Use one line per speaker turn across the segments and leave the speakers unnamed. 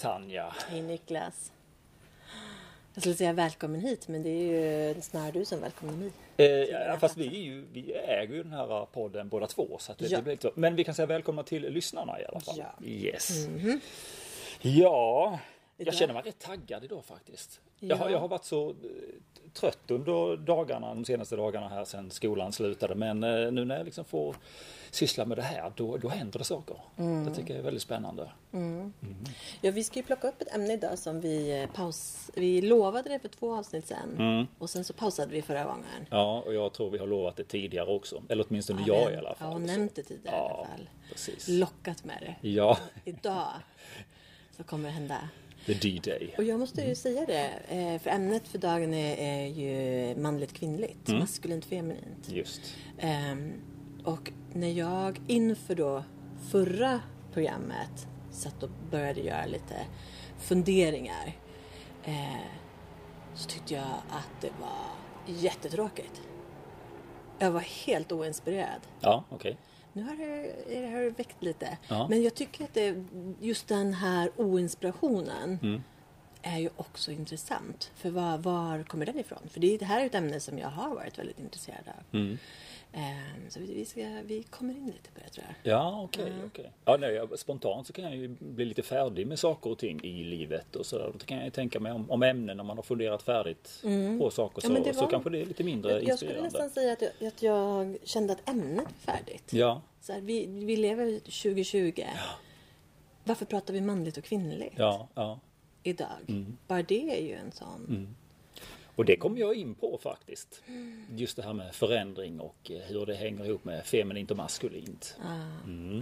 Tanja.
Hej Niklas. Jag skulle säga välkommen hit men det är ju snarare du som välkomnar mig.
Eh, ja, fast vi, är ju, vi äger ju den här podden båda två. Så det,
Ja.
det blir lite, men vi kan säga välkomna till lyssnarna i alla fall.
Ja.
Yes.
Mhm.
Ja, jag känner mig rätt taggad idag faktiskt. Jag, har,
Ja.
jag har varit så eh, trött under dagarna, de senaste dagarna här sedan skolan slutade. Men eh, nu när jag liksom får syssla med det här, då, då händer det saker.
Mm.
Det tycker jag är väldigt spännande.
Ja, vi ska ju plocka upp ett ämne idag som vi eh, paus... Vi lovade det för två avsnitt sen.
Mm.
Och sen så pausade vi förra gången.
Ja, och jag tror vi har lovat det tidigare också. Eller åtminstone
Ja,
jag
men-
i alla fall.
Ja, och nämnt det tidigare i alla
Ja,
fall.
precis.
Lockat med det.
Ja,
Idag så kommer det hända.
The D-Day.
Och jag måste ju säga det, eh, för ämnet för dagen är, ju manligt kvinnligt,
Mm.
maskulint feminint.
Just.
Ehm, och när jag inför då förra programmet satt och började göra lite funderingar eh, så tyckte jag att det var jättetråkigt. Jag var helt oinspirerad.
Ja, okej.
Nu har det, det har väckt lite.
Ja.
Men jag tycker att det, just den här oinspirationen
Mm.
är ju också intressant. För var, var kommer den ifrån? För det, det här är ett ämne som jag har varit väldigt intresserad av.
Mm.
Ehm, så vi, ska, vi kommer in lite på det tror jag.
Ja, okej. okej. Ja, nej, jag- spontant så kan jag ju bli lite färdig med saker och ting i livet och så. Då kan jag ju tänka mig om, om ämnen när man har funderat färdigt på saker
Ja,
så,
men det
så
var-
kanske det är lite mindre
Jag, jag skulle
inspirerande.
nästan säga att jag, att jag kände att ämnet var färdigt.
Ja,
Så här, vi, vi lever 2020. Varför pratar vi manligt och kvinnligt
ja, ja.
idag? Bara det är ju en sån...
Och det kom jag in på faktiskt. Just det här med förändring och eh, hur det hänger ihop med feminint och maskulint.
Ah,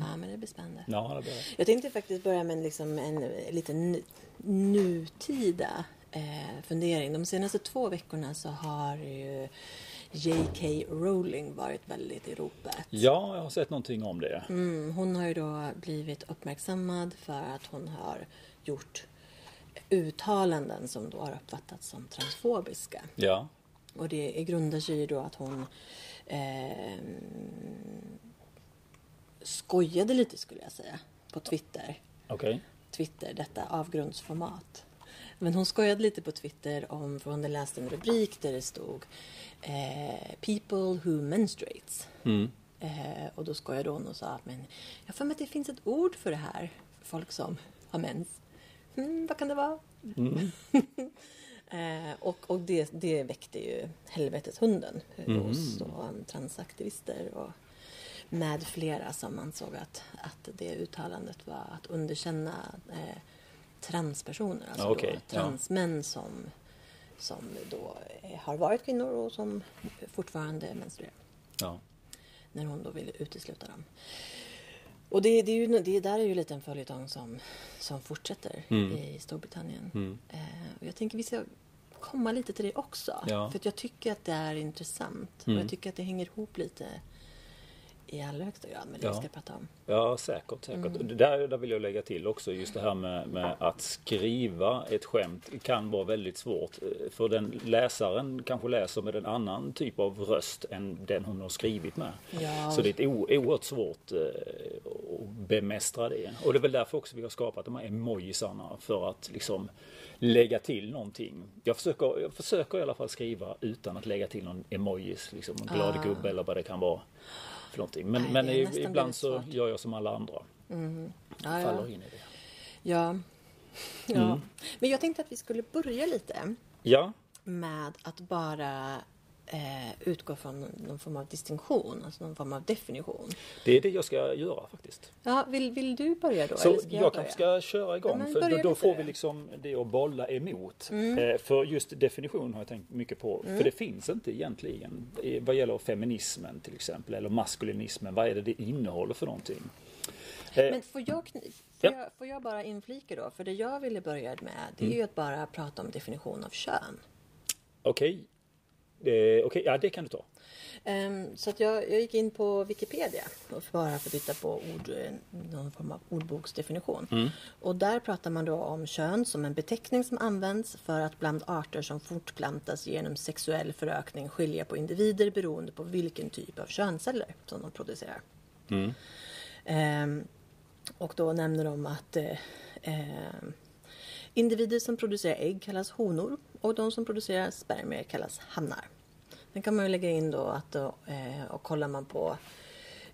Ja, men det blir spännande.
Ja, det blir.
Jag tänkte faktiskt börja med liksom en liten nu- nutida eh, fundering. De senaste två veckorna så har ju J.K. Rowling varit väldigt i ropet.
Ja, jag har sett någonting om det.
Mm, hon har ju då blivit uppmärksammad för att hon har gjort uttalanden som då har uppfattats som transfobiska.
Ja,
Och det grundar sig ju då att hon eh, skojade lite skulle jag säga på Twitter.
okej.
Twitter, detta avgrundsformat. Men hon skojade lite på Twitter om, för hon hade läst en rubrik där det stod eh, People who menstruates.
Mm.
Eh, och då skojade hon och sa att men jag för mig att det finns ett ord för det här. Folk som har mens. Mm, vad kan det vara? eh, och och det, det väckte ju helveteshunden hos då, transaktivister och med flera som ansåg att, att det uttalandet var att underkänna eh, transpersoner. Alltså
Ja, okej,
då,
ja.
transmän som, som då eh, har varit kvinnor och som fortfarande menstruerar
Ja.
när hon då ville utesluta dem. Och det, det, är ju, det där är ju lite en följetong som, som fortsätter
Mm.
i Storbritannien.
Mm.
Eh, och jag tänker vi ska komma lite till det också.
Ja.
För jag tycker att det är intressant.
Mm.
Och jag tycker att det hänger ihop lite i allra högsta grad med det
Ja.
vi ska prata om.
Ja, säkert. säkert. Det Där, där vill jag lägga till också just det här med, med att skriva ett skämt kan vara väldigt svårt. Eh, För den läsaren kanske läser med en annan typ av röst än den hon har skrivit med.
Ja,
Så det är oerhört svårt eh, att bemästra det. Och det är väl därför också vi har skapat de här emojisarna för att liksom lägga till någonting. Jag försöker, jag försöker i alla fall skriva utan att lägga till någon emojis, liksom en glad
Ah.
gubbe eller vad det kan vara. För någonting. Men,
Nej,
men ibland så
svårt.
gör jag som alla andra.
ja,
Faller
ja.
in i det.
ja. ja.
Mm.
Men jag tänkte att vi skulle börja lite
Ja,
med att bara eh, utgå från någon form av distinktion, alltså någon form av definition.
det är det jag ska göra faktiskt.
Ja, vill, vill du börja då?
Så
eller ska jag,
kanske ska köra igång
Ja,
för då, då får vi liksom det att bolla emot.
Mm.
Eh, för just definition har jag tänkt mycket på. För det finns inte egentligen i- vad gäller feminismen till exempel eller maskulinismen. Vad är det det innehåller för någonting? Eh,
Men får jag, får,
Ja.
jag, får jag bara inflika då? För det jag ville börja med det är
Mm.
ju att bara prata om definition av kön.
Okej, Eh, Okej, ja det kan du ta.
Ehm, så att jag, jag gick in på Wikipedia och bara för att titta på ord, eh, någon form av ordboksdefinition. Och där pratar man då om kön som en beteckning som används för att bland arter som fortplantas genom sexuell förökning skilja på individer beroende på vilken typ av könsceller som de producerar. Ehm, Och då nämner de att eh, eh, individer som producerar ägg kallas honor och de som producerar spermier kallas hannar. Sen kan man ju lägga in då att eh, och kollar man på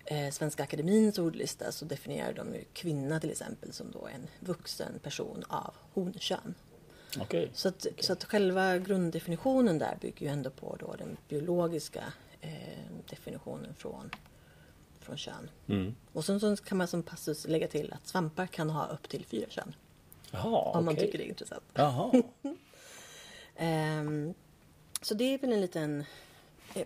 eh, Svenska Akademins ordlista så definierar de ju kvinna till exempel som då en vuxen person av honkön.
Okej.
Så att, så att själva grunddefinitionen där bygger ju ändå på då den biologiska eh, definitionen från, från kön.
Mm.
Och sen så kan man som passus lägga till att svampar kan ha upp till fyra kön.
Jaha,
Om man
okej.
tycker det är intressant.
Jaha.
Ehm, så det är väl en liten, eh,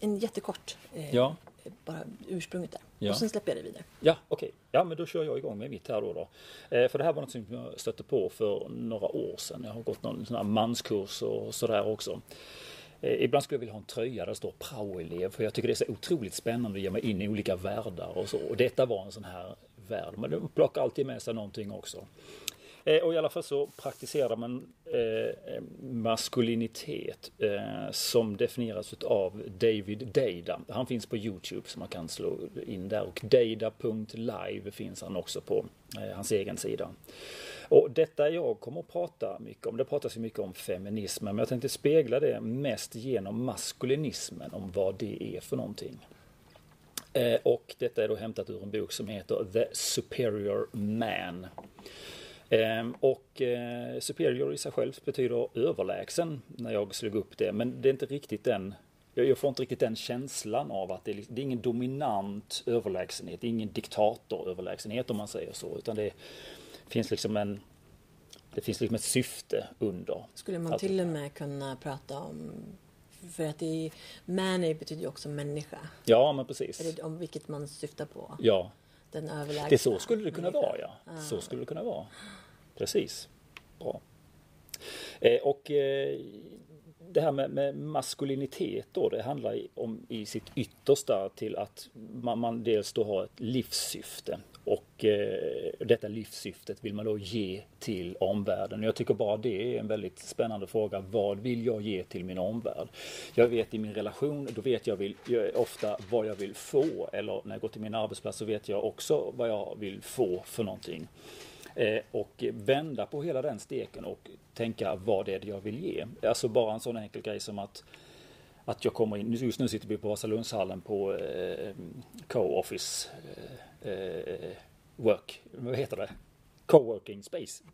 en jättekort, eh,
Ja.
bara ursprunget där.
Ja.
Och sen släpper jag det vidare.
Ja, okej. Ja, men då kör jag igång med mitt här då. då. Eh, för det här var något som jag stötte på för några år sedan. Jag har gått någon sån här manskurs och sådär också. Eh, ibland skulle jag vilja ha en tröja där det står praoelev för jag tycker det är så otroligt spännande att ge mig in i olika världar och så. Och detta var en sån här värld. Men de plockar alltid med sig någonting också. Eh, och i alla fall så praktiserar man eh, eh, maskulinitet eh, som definieras av David Deida. Han finns på Youtube som man kan slå in där och deida.live finns han också på eh, hans egen sida. Och detta jag kommer att prata mycket om, det pratas ju mycket om feminismen men jag tänkte spegla det mest genom maskulinismen, om vad det är för någonting. Eh, och detta är då hämtat ur en bok som heter The Superior Man. Ehm, Och eh, superior i sig själv betyder överlägsen när jag slog upp det. Men det är inte riktigt den jag får inte riktigt den känslan av att det är, det är ingen dominant överlägsenhet. Det är ingen diktatoröverlägsenhet om man säger så. Utan det finns liksom en det finns liksom ett syfte under.
Skulle man till och med kunna prata om, för att det är, man betyder ju också människa.
Ja, men precis.
om vilket man syftar på?
Ja,
Den överlägsna
det så skulle det kunna
människan.
vara ja. Så skulle det kunna vara. Precis. Bra. Eh, och eh, det här med, med maskulinitet då, det handlar i- om i sitt yttersta till att man, man dels då har ett livssyfte och eh, detta livssyftet vill man då ge till omvärlden. Jag tycker bara det är en väldigt spännande fråga. Vad vill jag ge till min omvärld? Jag vet i min relation, då vet jag, vill, jag ofta vad jag vill få. Eller när jag går till min arbetsplats så vet jag också vad jag vill få för någonting. Eh, och vända på hela den steken och tänka vad det är jag vill ge. Alltså bara en sån enkel grej som att att jag kommer in, just nu sitter vi på Vasalundshallen på eh, co-office eh, eh work, vad heter det? Co-working space.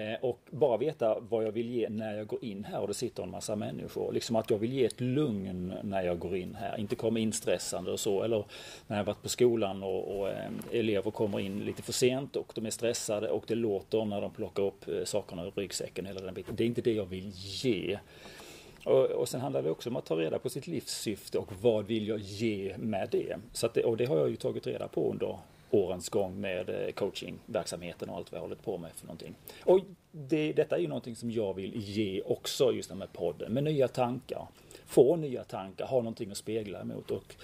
Eh, och bara veta vad jag vill ge när jag går in här och det sitter en massa människor. Liksom att jag vill ge ett lugn när jag går in här. Inte komma in stressande och så. Eller när jag varit på skolan och, och eh, elever kommer in lite för sent och de är stressade och det låter när de plockar upp eh, sakerna ur ryggsäcken. Hela den biten. Det är inte det jag vill ge. Och, och sen handlar det också om att ta reda på sitt livssyfte och vad vill jag ge med det. Så att det, och det har jag ju tagit reda på under årens gång med eh, coachingverksamheten och allt vad jag har hållit på med för någonting. Och det, detta är ju någonting som jag vill ge också just med podden, med nya tankar. Få nya tankar, ha någonting att spegla emot. Och,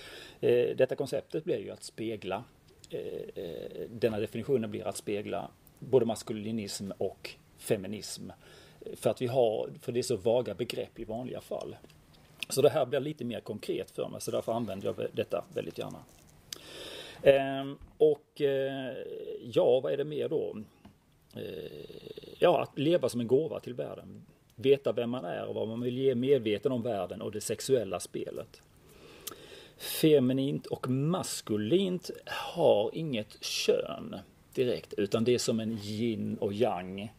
eh, detta konceptet blir ju att spegla, eh, eh denna definitionen blir att spegla både maskulinism och feminism. För att vi har, för det är så vaga begrepp i vanliga fall. Så det här blir lite mer konkret för mig, så därför använder jag detta väldigt gärna. Ehm, och eh, ja, vad är det mer då? Eh, ja, att leva som en gåva till världen. Veta vem man är och vad man vill ge, medveten om världen och det sexuella spelet. Feminint och maskulint har inget kön direkt, utan det är som en yin och yang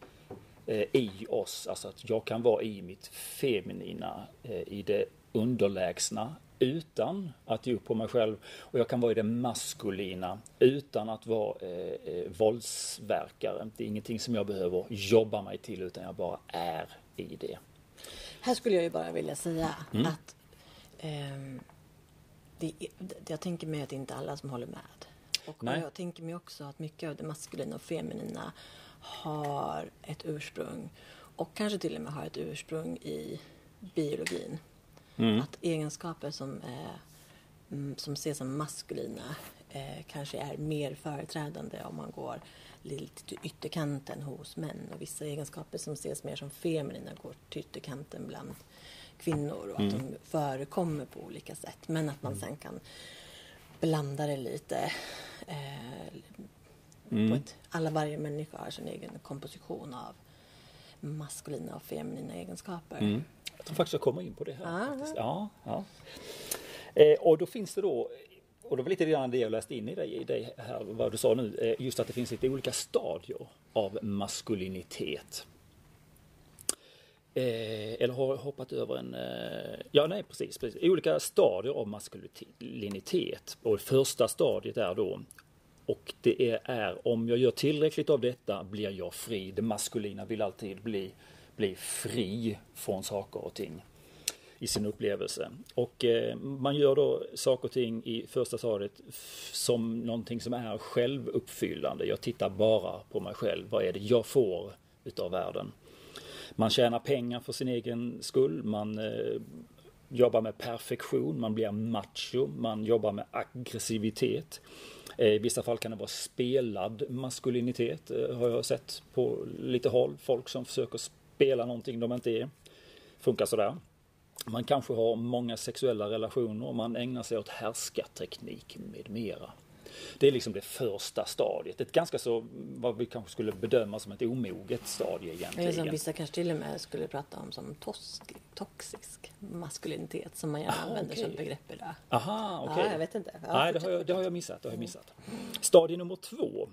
eh, i oss. Alltså att jag kan vara i mitt feminina, i det underlägsna utan att ge upp på mig själv. Och jag kan vara i det maskulina utan att vara eh, eh, våldsverkare. Det är ingenting som jag behöver jobba mig till utan jag bara är i det.
Här skulle jag ju bara vilja säga
Mm.
att ehm, det, jag tänker mig att det inte är alla som håller med. Och, och
Nej.
jag tänker mig också att mycket av det maskulina och feminina har ett ursprung och kanske till och med har ett ursprung i biologin.
Mm.
Att egenskaper som, mm, som ses som maskulina eh, kanske är mer företrädande om man går lite till ytterkanten hos män och vissa egenskaper som ses mer som feminina går till ytterkanten bland kvinnor och att de förekommer på olika sätt men att man sen kan blanda det lite. Eh, På ett, alla varje människa har sin egen komposition av maskulina och feminina egenskaper.
Mm. Jag tror faktiskt jag kommer in på det här.
Ah.
Ja, ja. Eh, och då finns det då och det var lite grann det jag läste in i dig, i dig här, vad du sa nu, eh, just att det finns lite olika stadier av maskulinitet. Eh, eller har hoppat över en... Eh, ja, nej precis, precis. Olika stadier av maskulinitet. Och det första stadiet är då och det är, är om jag gör tillräckligt av detta blir jag fri. Det maskulina vill alltid bli, bli fri från saker och ting i sin upplevelse. Och eh, man gör då saker och ting i första stadiet som någonting som är självuppfyllande. Jag tittar bara på mig själv. Vad är det jag får utav världen? Man tjänar pengar för sin egen skull. Man eh, jobbar med perfektion. Man blir macho. Man jobbar med aggressivitet. Eh, I vissa fall kan det vara spelad maskulinitet. Eh, har jag sett på lite håll. Folk som försöker spela någonting de inte är. Funkar sådär. Man kanske har många sexuella relationer, man ägnar sig åt härskarteknik med mera. Det är liksom det första stadiet. Ett ganska så, vad vi kanske skulle bedöma som ett omoget stadie
Eller som
egentligen.
vissa kanske till och med skulle prata om som tosk, toxisk maskulinitet som man gärna
Ah,
använder som
okej.
begrepp idag.
Aha, okej.
Ja, jag vet inte. Ja,
Nej, det har, jag, det har jag missat. Det har jag missat. Stadie nummer två.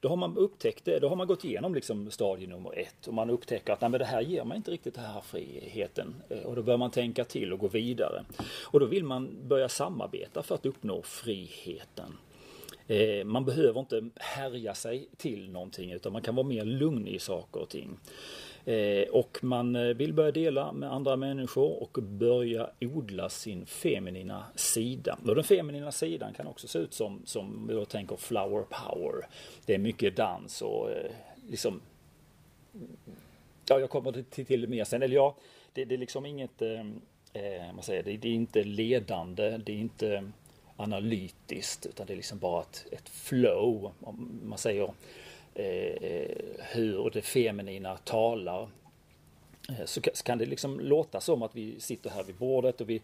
Då har man upptäckt det, då har man gått igenom liksom stadie nummer ett och man upptäcker att nej, men det här ger mig inte riktigt den här friheten. Eh, och då bör man tänka till och gå vidare. Och då vill man börja samarbeta för att uppnå friheten. Eh, man behöver inte härja sig till någonting utan man kan vara mer lugn i saker och ting. Eh, och man eh, vill börja dela med andra människor och börja odla sin feminina sida. Och den feminina sidan kan också se ut som, som vi då tänker flower power. Det är mycket dans och eh, liksom Ja, jag kommer till, till mer sen. Eller ja, det, det är liksom inget, eh, man säger, det, det är inte ledande, det är inte analytiskt, utan det är liksom bara ett, ett flow. Om man säger Eh, hur det feminina talar. Eh, Så så kan det liksom låta som att vi sitter här vid bordet och vi,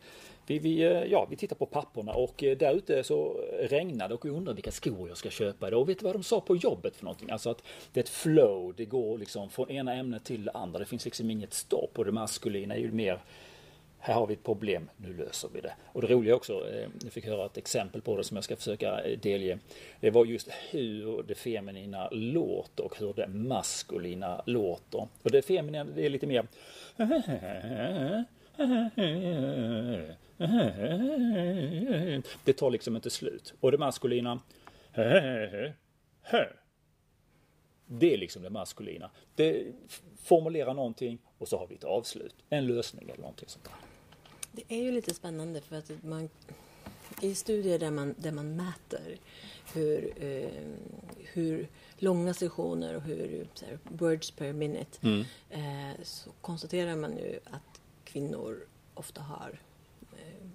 vi, vi, eh, ja, vi tittar på papporna och eh, där ute så regnar det och jag undrar vilka skor jag ska köpa idag. Och vet du vad de sa på jobbet för någonting? Alltså att det är ett flow, det går liksom från ena ämnet till det andra. Det finns liksom inget stopp och det maskulina är ju mer här har vi ett problem, nu löser vi det. Och det roliga också, eh, jag fick höra ett exempel på det som jag ska försöka eh, delge. Det var just hur det feminina låter och hur det maskulina låter. Och det feminina det är lite mer Det tar liksom inte slut. Och det maskulina det är liksom det maskulina. Det formulerar någonting och så har vi ett avslut. En lösning eller någonting sånt där.
Det är ju lite spännande för att man i studier där man, där man mäter hur, eh, hur långa sessioner och hur här, words per minute eh, så konstaterar man ju att kvinnor ofta har eh,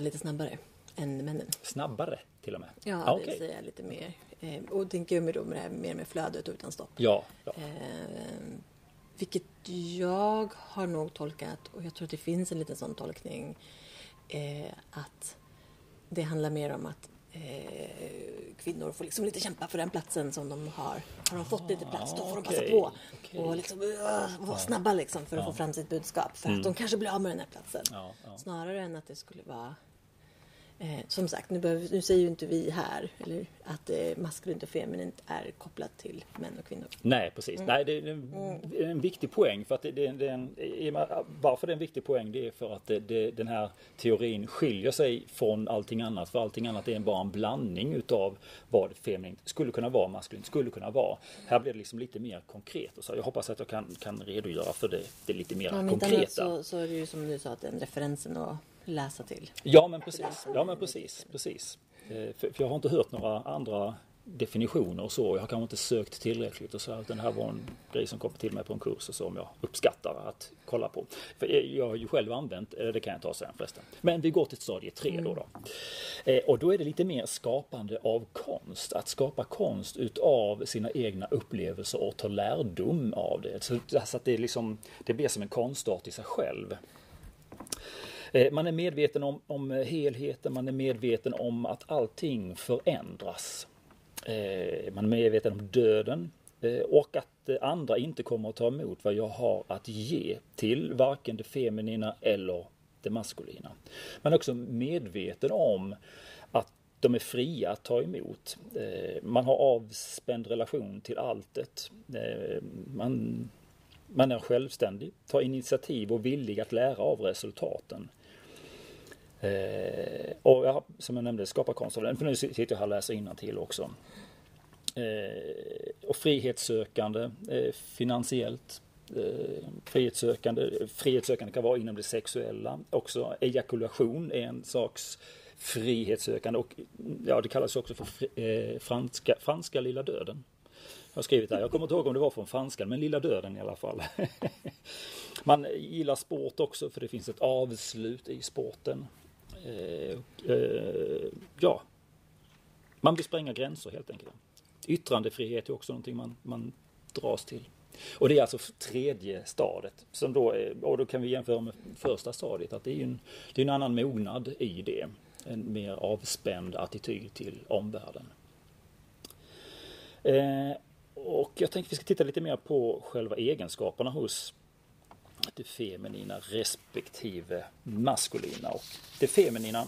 lite snabbare än männen.
Snabbare till och med.
Ja,
Ah,
det
okej.
vill säga lite mer. Eh, och tänker jag mig då med det här mer med flödet utan stopp.
Ja, ja.
Vilket jag har nog tolkat, och jag tror att det finns en liten sån tolkning, eh, att det handlar mer om att eh, kvinnor får liksom lite kämpa för den platsen som de har. Har de fått lite plats, då får de passa
okej,
på.
okej.
Och liksom, uh, vara snabba liksom för att få fram sitt budskap. För att de kanske blir av med den här platsen.
Ja, ja.
Snarare än att det skulle vara Eh, som sagt, nu, behöver, nu säger ju inte vi här eller, att eh, maskulint och feminint är kopplat till män och kvinnor.
Nej, precis. Nej, det är en, det är en viktig poäng. För att det, det, är en, och varför det är en viktig poäng det är för att det, den här teorin skiljer sig från allting annat. För allting annat är bara en blandning utav vad feminint skulle kunna vara, maskulint skulle kunna vara. Här blir det liksom lite mer konkret. Och så. Jag hoppas att jag kan, kan redogöra för det, lite mer
annat
konkreta.
så, så är det ju som du sa, att den referensen att läsa till.
Ja men precis, ja men precis, precis. Eh, för, för jag har inte hört några andra definitioner och så. Jag har kanske inte sökt tillräckligt och så. Att här var en grej som kom till mig på en kurs och som jag uppskattar att kolla på. För eh, jag har ju själv använt, eh, det kan jag ta sen förresten. Men vi går till stadie tre då. då. Och då är det lite mer skapande av konst. Att skapa konst utav sina egna upplevelser och ta lärdom av det. Så, så att det, är liksom, det blir som en konstart i sig själv. Eh, man är medveten om, om helheten, man är medveten om att allting förändras. Eh, man är medveten om döden eh, och att andra inte kommer att ta emot vad jag har att ge till varken det feminina eller det maskulina. Man är också medveten om att de är fria att ta emot. Man har avspänd relation till alltet. Man, man är självständig, tar initiativ och villig att lära av resultaten. Eh, och ja, som jag nämnde, skapa konst av den. För nu sitter jag här och läser till också. Eh, och frihetssökande eh, finansiellt. Eh, frihetssökande, frihetssökande kan vara inom det sexuella. Också ejakulation är en saks frihetssökande och ja, det kallas också för eh, franska, franska lilla döden. Jag har skrivit där. Jag kommer inte ihåg om det var från franskan, men lilla döden i alla fall. Man gillar sport också för det finns ett avslut i sporten. Eh, eh, ja, man vill spränga gränser helt enkelt. Yttrandefrihet är också någonting man, man dras till. Och det är alltså tredje stadiet. Som då är, och då kan vi jämföra med första stadiet. Att det är en, det är en annan mognad i det. En mer avspänd attityd till omvärlden. Eh, och jag tänkte vi ska titta lite mer på själva egenskaperna hos det feminina respektive maskulina. Och det feminina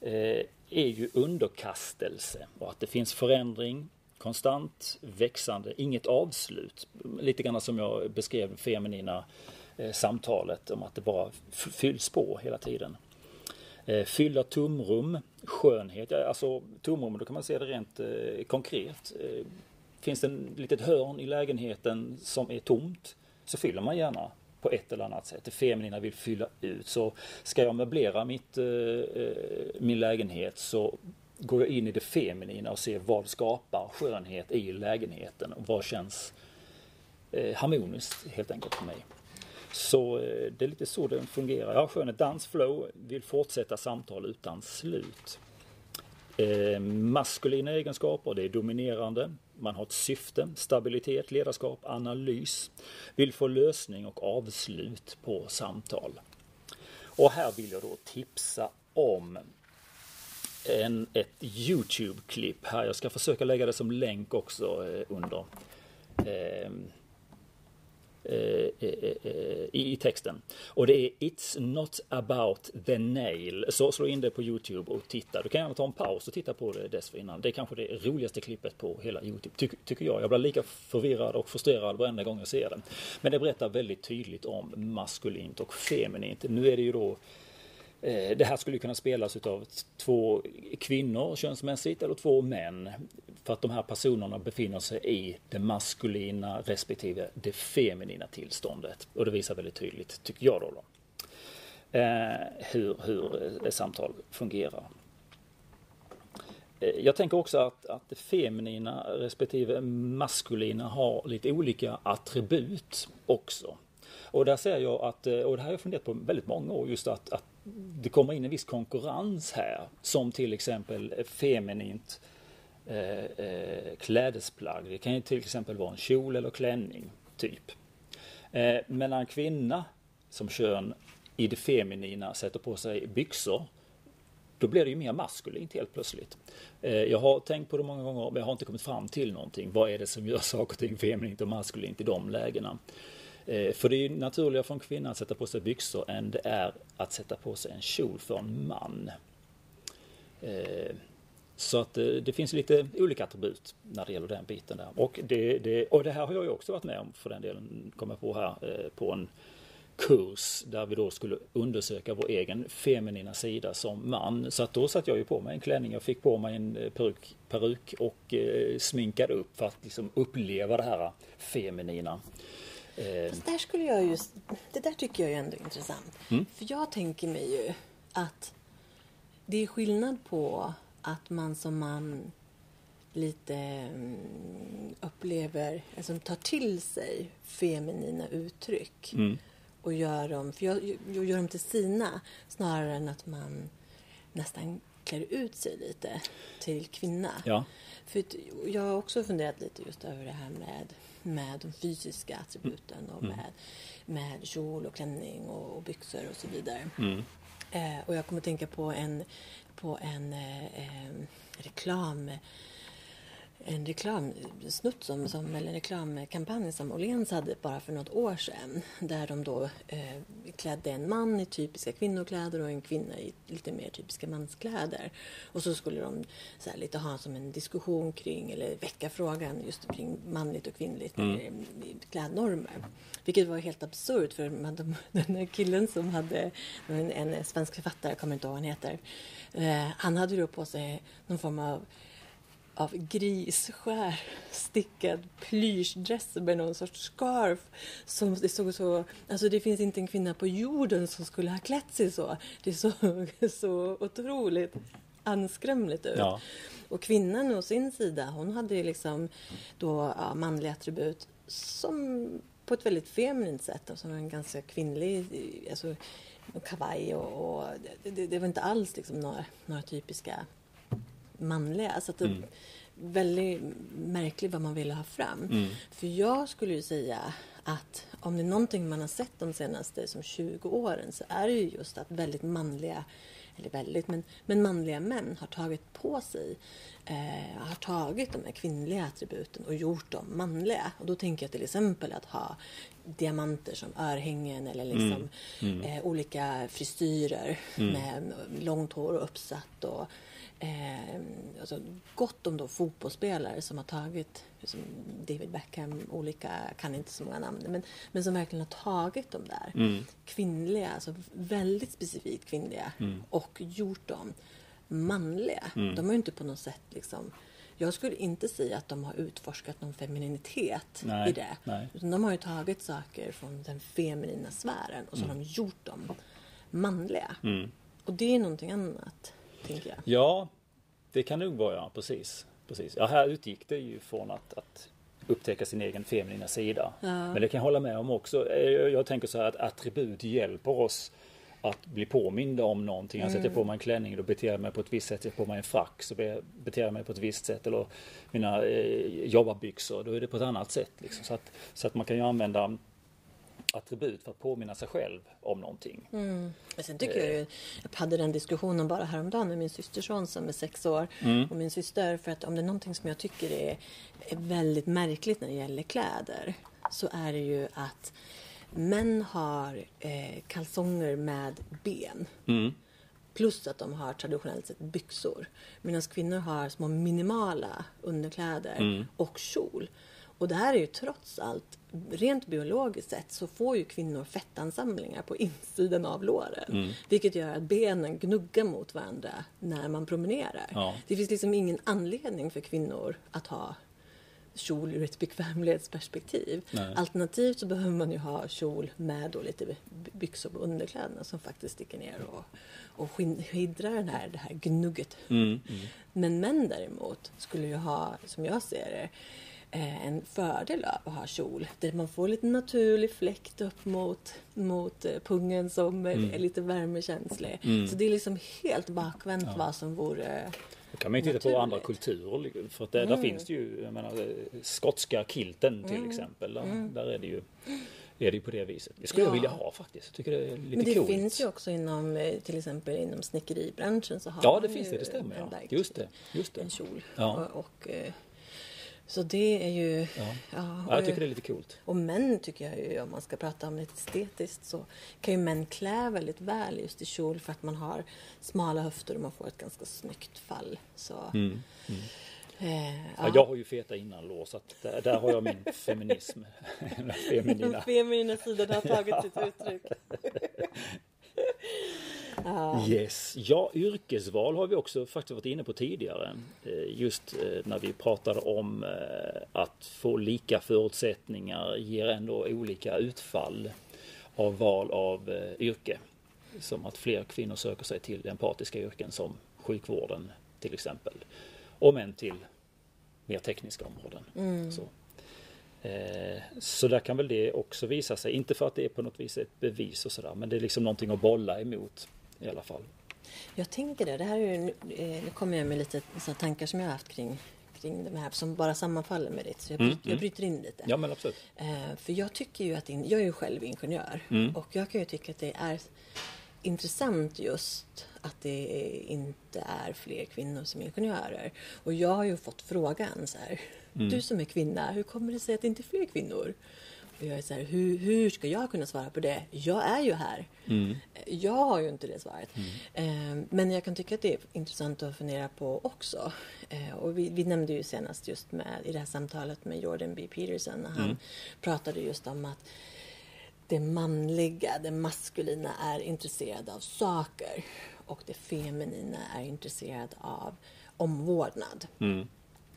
eh, är ju underkastelse och att det finns förändring, konstant växande, inget avslut. Lite grann som jag beskrev feminina eh, samtalet om att det bara fylls på hela tiden. Eh, fylla tomrum, skönhet, alltså tomrum, då kan man se det rent eh, konkret. Eh, finns det ett litet hörn i lägenheten som är tomt så fyller man gärna på ett eller annat sätt. Det feminina vill fylla ut. Så ska jag möblera mitt, eh, eh, min lägenhet så går jag in i det feminina och ser vad skapar skönhet i lägenheten och vad känns eh, harmoniskt helt enkelt för mig. Så eh, det är lite så det fungerar. Jag har skönhet, dans, flow, vill fortsätta samtal utan slut. Eh, maskulina egenskaper, det är dominerande, man har ett syfte, stabilitet, ledarskap, analys, vill få lösning och avslut på samtal. Och här vill jag då tipsa om en, ett Youtube-klipp här. Jag ska försöka lägga det som länk också eh, under. Eh, Eh, eh, eh, I texten. Och det är It's not about the nail. Så slå in det på Youtube och titta. Du kan gärna ta en paus och titta på det dessförinnan. Det är kanske det roligaste klippet på hela Youtube, ty tycker jag. Jag blir lika förvirrad och frustrerad varenda gång jag ser det. Men det berättar väldigt tydligt om maskulint och feminint. Nu är det ju då det här skulle kunna spelas utav två kvinnor könsmässigt eller två män. För att de här personerna befinner sig i det maskulina respektive det feminina tillståndet. Och det visar väldigt tydligt, tycker jag då, då eh, hur, hur eh, samtal fungerar. Eh, jag tänker också att, att det feminina respektive maskulina har lite olika attribut också. Och där ser jag att, och det här har jag funderat på väldigt många år, just att, att det kommer in en viss konkurrens här som till exempel feminint Eh, eh, klädesplagg. Det kan ju till exempel vara en kjol eller klänning, typ. Eh, men när en kvinna som kön i det feminina sätter på sig byxor då blir det ju mer maskulint helt plötsligt. Eh, jag har tänkt på det många gånger men jag har inte kommit fram till någonting. Vad är det som gör saker och ting feminint och maskulint i de lägena? Eh, för det är ju naturligare för en kvinna att sätta på sig byxor än det är att sätta på sig en kjol för en man. Eh, Eh, så att eh, det finns lite olika attribut när det gäller den biten där. Och det, det, och det här har jag ju också varit med om för den delen, kommer på här, på en kurs där vi då skulle undersöka vår egen feminina sida som man. Så att då satte jag ju på mig en klänning, jag fick på mig en peruk, peruk och eh, sminkade upp för att liksom uppleva det här feminina.
Eh. Fast där skulle jag just, det där tycker jag är ändå intressant. Mm. För jag tänker mig ju att det är skillnad på att man som man lite mm, upplever, alltså tar till sig feminina uttryck mm. och gör dem, för jag, jag gör dem till sina snarare än att man nästan klär ut sig lite till kvinna. Ja. För jag har också funderat lite just över det här med med de fysiska attributen och mm. med, med kjol och klänning och, och byxor och så vidare. Mm. Eh, och jag kommer tänka på en, på en eh, eh reklam en reklamsnutt som, som, eller en reklamkampanj som Åhléns hade bara för något år sedan. Där de då eh, klädde en man i typiska kvinnokläder och en kvinna i lite mer typiska manskläder. Och så skulle de så här, lite ha som en diskussion kring, eller väcka frågan just kring manligt och kvinnligt mm. klädnormer. Vilket var helt absurt för de, den här killen som hade, en, en svensk författare, kommer inte ihåg vad han heter, eh, han hade då på sig någon form av av grisskär stickad plyschdress med någon sorts scarf. Som det såg så, alltså det finns inte en kvinna på jorden som skulle ha klätt sig så. Det såg så otroligt anskrämligt ut. Ja. Och kvinnan å sin sida, hon hade ju liksom då ja, manliga attribut som på ett väldigt feminint sätt, alltså en ganska kvinnlig, alltså kavaj och, och det, det, var inte alls liksom några, några typiska manliga. Så att det, mm. Väldigt märkligt vad man ville ha fram. Mm. För jag skulle ju säga att om det är någonting man har sett de senaste som 20 åren så är det ju just att väldigt manliga eller väldigt, men, men manliga män har tagit på sig, eh, har tagit de här kvinnliga attributen och gjort dem manliga. Och då tänker jag till exempel att ha diamanter som örhängen eller liksom mm. Mm. Eh, olika frisyrer mm. med långt hår och uppsatt och eh, alltså gott om då fotbollsspelare som har tagit som David Beckham, olika, kan inte så många namn, men, men som verkligen har tagit de där mm. kvinnliga, alltså väldigt specifikt kvinnliga mm. och gjort dem manliga. Mm. De har ju inte på något sätt liksom jag skulle inte säga att de har utforskat någon femininitet nej, i det. Nej. de har ju tagit saker från den feminina sfären och så har mm. de gjort dem manliga. Mm. Och det är någonting annat tänker jag.
Ja, det kan nog vara, ja, precis. precis. Ja, här utgick det ju från att, att upptäcka sin egen feminina sida. Ja. Men det kan jag hålla med om också. Eh, jag tänker så här att attribut hjälper oss att bli påminda om någonting. Jag sätter mm. på mig en klänning, då beter jag mig på ett visst sätt. Jag på mig en frack, så beter jag mig på ett visst sätt. Eller mina eh, jobbarbyxor, då är det på ett annat sätt. Liksom. Så, att, så att man kan ju använda attribut för att påminna sig själv om någonting.
Mm. Men sen tycker jag ju, jag hade den diskussionen bara häromdagen med min systerson som är sex år mm. och min syster för att om det är någonting som jag tycker är, är väldigt märkligt när det gäller kläder så är det ju att män har eh, kalsonger med ben. Mm. Plus att de har traditionellt sett byxor. Medan kvinnor har små minimala underkläder mm. och kjol. Och det här är ju trots allt, rent biologiskt sett så får ju kvinnor fettansamlingar på insidan av låren. Mm. Vilket gör att benen gnuggar mot varandra när man promenerar. Ja. Det finns liksom ingen anledning för kvinnor att ha kjol ur ett bekvämlighetsperspektiv. Nej. Alternativt så behöver man ju ha kjol med då lite byxor på underkläderna som faktiskt sticker ner och, och skildrar den här, det här gnugget. Mm, mm. Men män däremot skulle ju ha, som jag ser det, en fördel av att ha kjol. Där man får lite naturlig fläkt upp mot, mot eh, pungen som mm. är lite värmekänslig. Mm. Så det är liksom helt bakvänt ja. vad som vore
då kan man ju titta naturligt. på andra kulturer. För att där, mm. där finns det ju, jag menar, skotska kilten till mm. exempel. Där, mm. där, är det ju är det ju på det viset. Det skulle ja. jag vilja ha faktiskt. Jag tycker det är lite
Men det
coolt.
finns ju också inom eh, till exempel inom snickeribranschen så har
Ja det finns det, det stämmer. Ja. Just det, just det.
En kjol. Ja. Och, och så det är ju...
Ja. Ja, jag tycker det är lite coolt.
Och män tycker jag ju, om man ska prata om det estetiskt, så kan ju män klä väldigt väl just i kjol för att man har smala höfter och man får ett ganska snyggt fall. Så, mm. Mm.
Eh, ja. ja. jag har ju feta innanlås så att där, där har jag min feminism.
Den feminina. Den feminina sidan har tagit sitt uttryck.
Yes. Ja, yrkesval har vi också faktiskt varit inne på tidigare. Eh, just eh, när vi pratade om eh, att få lika förutsättningar ger ändå olika utfall av val av yrke. Som att fler kvinnor söker sig till empatiska yrken som sjukvården till exempel. Och män till mer tekniska områden. Mm. Så. Så där kan väl det också visa sig, inte för att det är på något vis ett bevis och sådär, men det är liksom någonting att bolla emot i alla fall.
Jag tänker det. det här är, eh, nu kommer jag med lite tankar som jag har haft kring, kring det här som bara sammanfaller med ditt. Så jag, mm, jag mm. bryter in lite.
Ja, men absolut.
Eh, för jag tycker ju att, in, jag är ju själv ingenjör mm. och jag kan ju tycka att det är intressant just att det inte är fler kvinnor som är ingenjörer. Och jag har ju fått frågan så här, du som är kvinna, hur kommer det sig att det inte är fler kvinnor? Och jag är så här, hur, hur ska jag kunna svara på det? Jag är ju här. Jag har ju inte det svaret. Eh, men jag kan tycka att det är intressant att fundera på också. Eh, och vi, vi nämnde ju senast just med, i det här samtalet med Jordan B. Peterson när han pratade just om att det manliga, det maskulina är intresserad av saker och det feminina är intresserad av omvårdnad.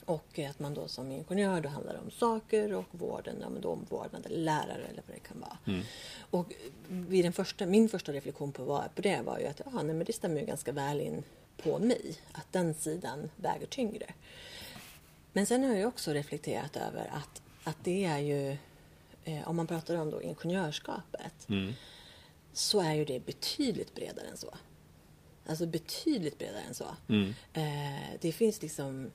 Och att man då som ingenjör, då handlar det om saker och vården, ja, men då omvårdnad eller lärare eller vad det kan vara. Och vid den första, min första reflektion på, vad, på det var ju att ja, nej, men det stämmer ju ganska väl in på mig, att den sidan väger tyngre. Men sen har jag också reflekterat över att, att det är ju, eh, om man pratar om då ingenjörskapet, så är ju det betydligt bredare än så. Alltså betydligt bredare än så. Eh, det finns liksom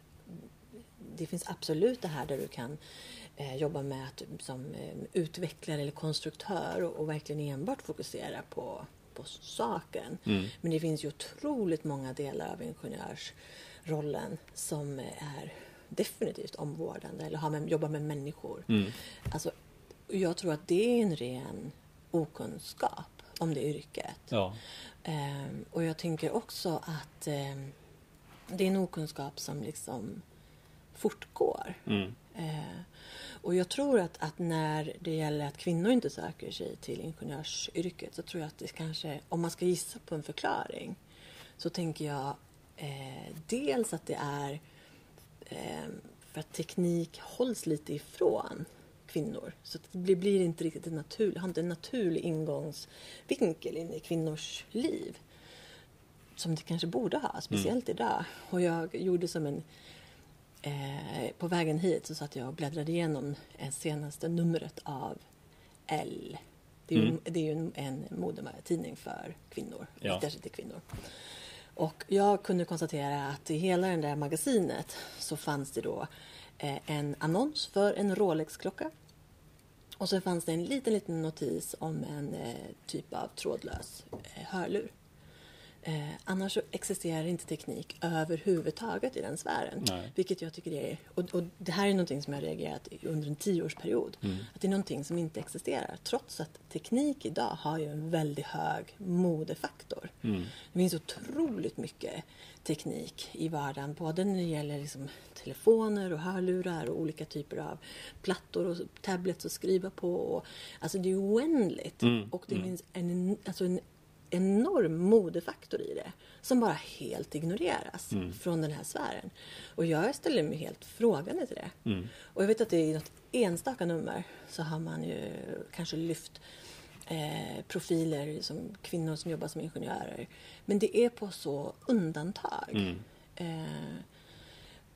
det finns absolut det här där du kan eh, jobba med att som eh, utvecklare eller konstruktör och, och verkligen enbart fokusera på, på saken. Men det finns ju otroligt många delar av ingenjörsrollen som är definitivt omvårdande eller har med, jobbar med människor. Alltså, jag tror att det är en ren okunskap om det yrket.
Ja.
Ehm, och jag tänker också att ehm, det är en okunskap som liksom fortgår. Eh, och jag tror att, att när det gäller att kvinnor inte söker sig till ingenjörsyrket så tror jag att det kanske, om man ska gissa på en förklaring, så tänker jag eh, dels att det är eh, för att teknik hålls lite ifrån kvinnor. Så det blir, inte riktigt en naturlig, har inte en naturlig ingångsvinkel in i kvinnors liv. Som det kanske borde ha, speciellt idag. Och jag gjorde som en Eh, på vägen hit så satt jag och bläddrade igenom eh, senaste numret av L. Det är ju,
Mm.
det är en, en modetidning för kvinnor,
Ja.
sig till kvinnor. Och jag kunde konstatera att i hela det där magasinet så fanns det då eh, en annons för en Rolex-klocka. Och så fanns det en liten, liten notis om en eh, typ av trådlös eh, hörlur. Eh, annars existerar inte teknik överhuvudtaget i den sfären.
Nej.
Vilket jag tycker är, och, och det här är någonting som jag reagerat under en tioårsperiod. Att det är någonting som inte existerar. Trots att teknik idag har ju en väldigt hög modefaktor. Det finns otroligt mycket teknik i vardagen. Både när det gäller liksom telefoner och hörlurar och olika typer av plattor och tablets att skriva på. Och, alltså det är oändligt. Och det finns en, alltså en enorm modefaktor i det som bara helt ignoreras från den här sfären. Och jag ställer mig helt frågande till det. Och jag vet att det i något enstaka nummer så har man ju kanske lyft eh, profiler som kvinnor som jobbar som ingenjörer. Men det är på så undantag. Eh,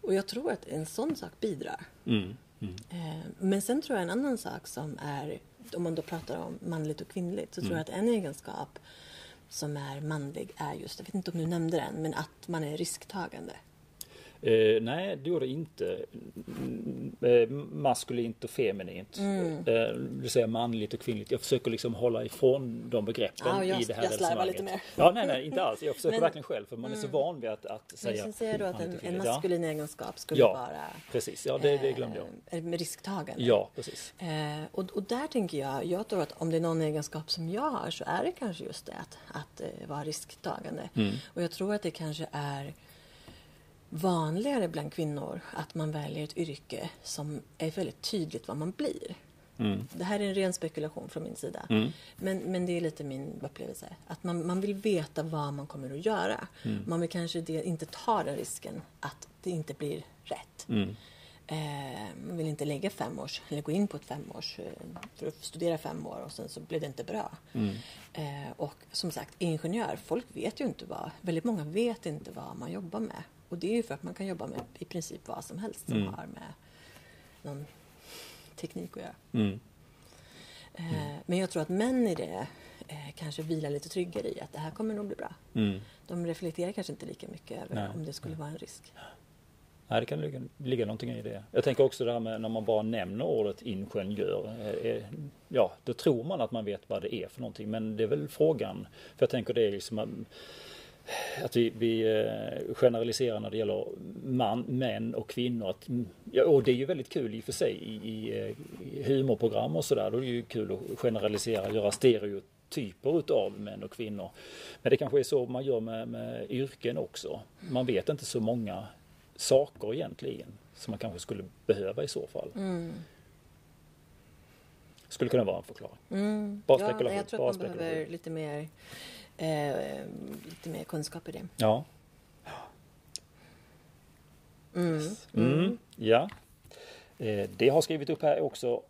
och jag tror att en sån sak bidrar.
Mm. Mm.
Eh, Men sen tror jag en annan sak som är, om man då pratar om manligt och kvinnligt, så tror jag att en egenskap som är manlig är just, jag vet inte om du nämnde den, men att man är risktagande.
Eh, nej, det gjorde det inte. Mm, Eh, maskulint och feminint.
Mm.
Eh, det vill säga manligt och kvinnligt. Jag försöker liksom hålla ifrån de begreppen
Ja, jag-
i det här
jag
resonemanget.
lite mer.
Ja, nej, nej, inte alls. Jag försöker
Men-
verkligen själv för man är så van vid att, att
Men
säga
sen säger då att en, en.
Ja,
maskulin egenskap skulle
Ja,
vara
precis. Ja, det, det glömde jag.
eh, risktagande.
Ja, precis.
Eh, och, och där tänker jag, jag tror att om det är någon egenskap som jag har så är det kanske just det att, att eh, vara risktagande.
Mm.
Och jag tror att det kanske är vanligare bland kvinnor att man väljer ett yrke som är väldigt tydligt vad man blir.
Mm.
Det här är en ren spekulation från min sida. Men, men det är lite min upplevelse. Att man, man vill veta vad man kommer att göra. Man vill kanske det, inte ta den risken att det inte blir rätt.
Mm.
Eh, man vill inte lägga fem års, eller gå in på ett femårs, eh, för att studera fem år och sen så blir det inte bra. Eh, och som sagt, ingenjör, folk vet ju inte vad, väldigt många vet inte vad man jobbar med. Och det är ju för att man kan jobba med i princip vad som helst som har med någon teknik att göra.
Mm.
Eh, Men jag tror att män i det eh, kanske vilar lite tryggare i att det här kommer nog bli bra.
Mm.
De reflekterar kanske inte lika mycket över
Nej.
om det skulle vara en risk.
Nej, det kan ligga, ligga någonting i det. Jag tänker också det här med när man bara nämner ordet ingenjör. Eh, eh, ja, då tror man att man vet vad det är för någonting. Men det är väl frågan. För jag tänker det är liksom att vi, vi eh, generaliserar när det gäller man, män och kvinnor. Att, ja, och det är ju väldigt kul i och för sig i, i, i humorprogram och sådär. Då är det ju kul att generalisera, göra stereotyper utav män och kvinnor. Men det kanske är så man gör med, med yrken också. Man vet inte så många saker egentligen som man kanske skulle behöva i så fall.
Mm.
Skulle kunna vara en förklaring.
Mm.
Bara
Ja,
spekulation.
jag tror att man behöver lite mer, eh, lite mer kunskap i det.
Ja.
Mm.
Mm, ja. Eh, Det har skrivit upp här också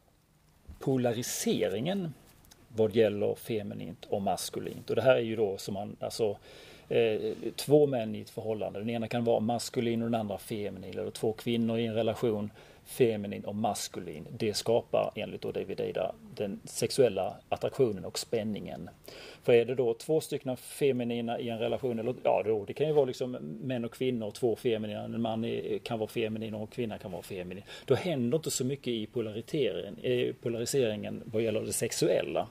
polariseringen vad gäller feminint och maskulint. Och det här är ju då som man, alltså eh, två män i ett förhållande. Den ena kan vara maskulin och den andra feminin. Eller två kvinnor i en relation, feminin och maskulin. Det skapar enligt David Ada den sexuella attraktionen och spänningen. För är det då två stycken feminina i en relation, eller ja då, det kan ju vara liksom män och kvinnor, två feminina, en man kan vara feminin och en kvinna kan vara feminin. Då händer inte så mycket i polariseringen, polariseringen vad gäller det sexuella.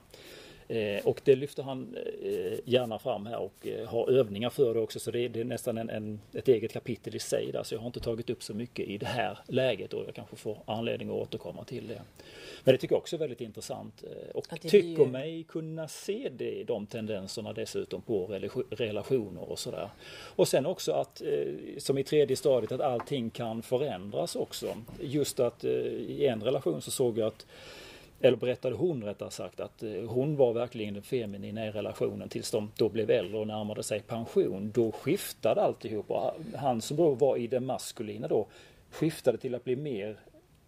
Eh, och det lyfter han eh, gärna fram här och eh, har övningar för det också så det, det är nästan en, en, ett eget kapitel i sig där så jag har inte tagit upp så mycket i det här läget och jag kanske får anledning att återkomma till det. Men det tycker jag också är väldigt intressant eh, och tycker
blir-
mig kunna se det, de tendenserna dessutom på relation- relationer och sådär. Och sen också att, eh, som i tredje stadiet, att allting kan förändras också. Just att eh, i en relation så såg jag att eller berättade hon rättare sagt att eh, hon var verkligen den feminina i relationen tills de då blev äldre och närmade sig pension. Då skiftade alltihop och han som då var i det maskulina då skiftade till att bli mer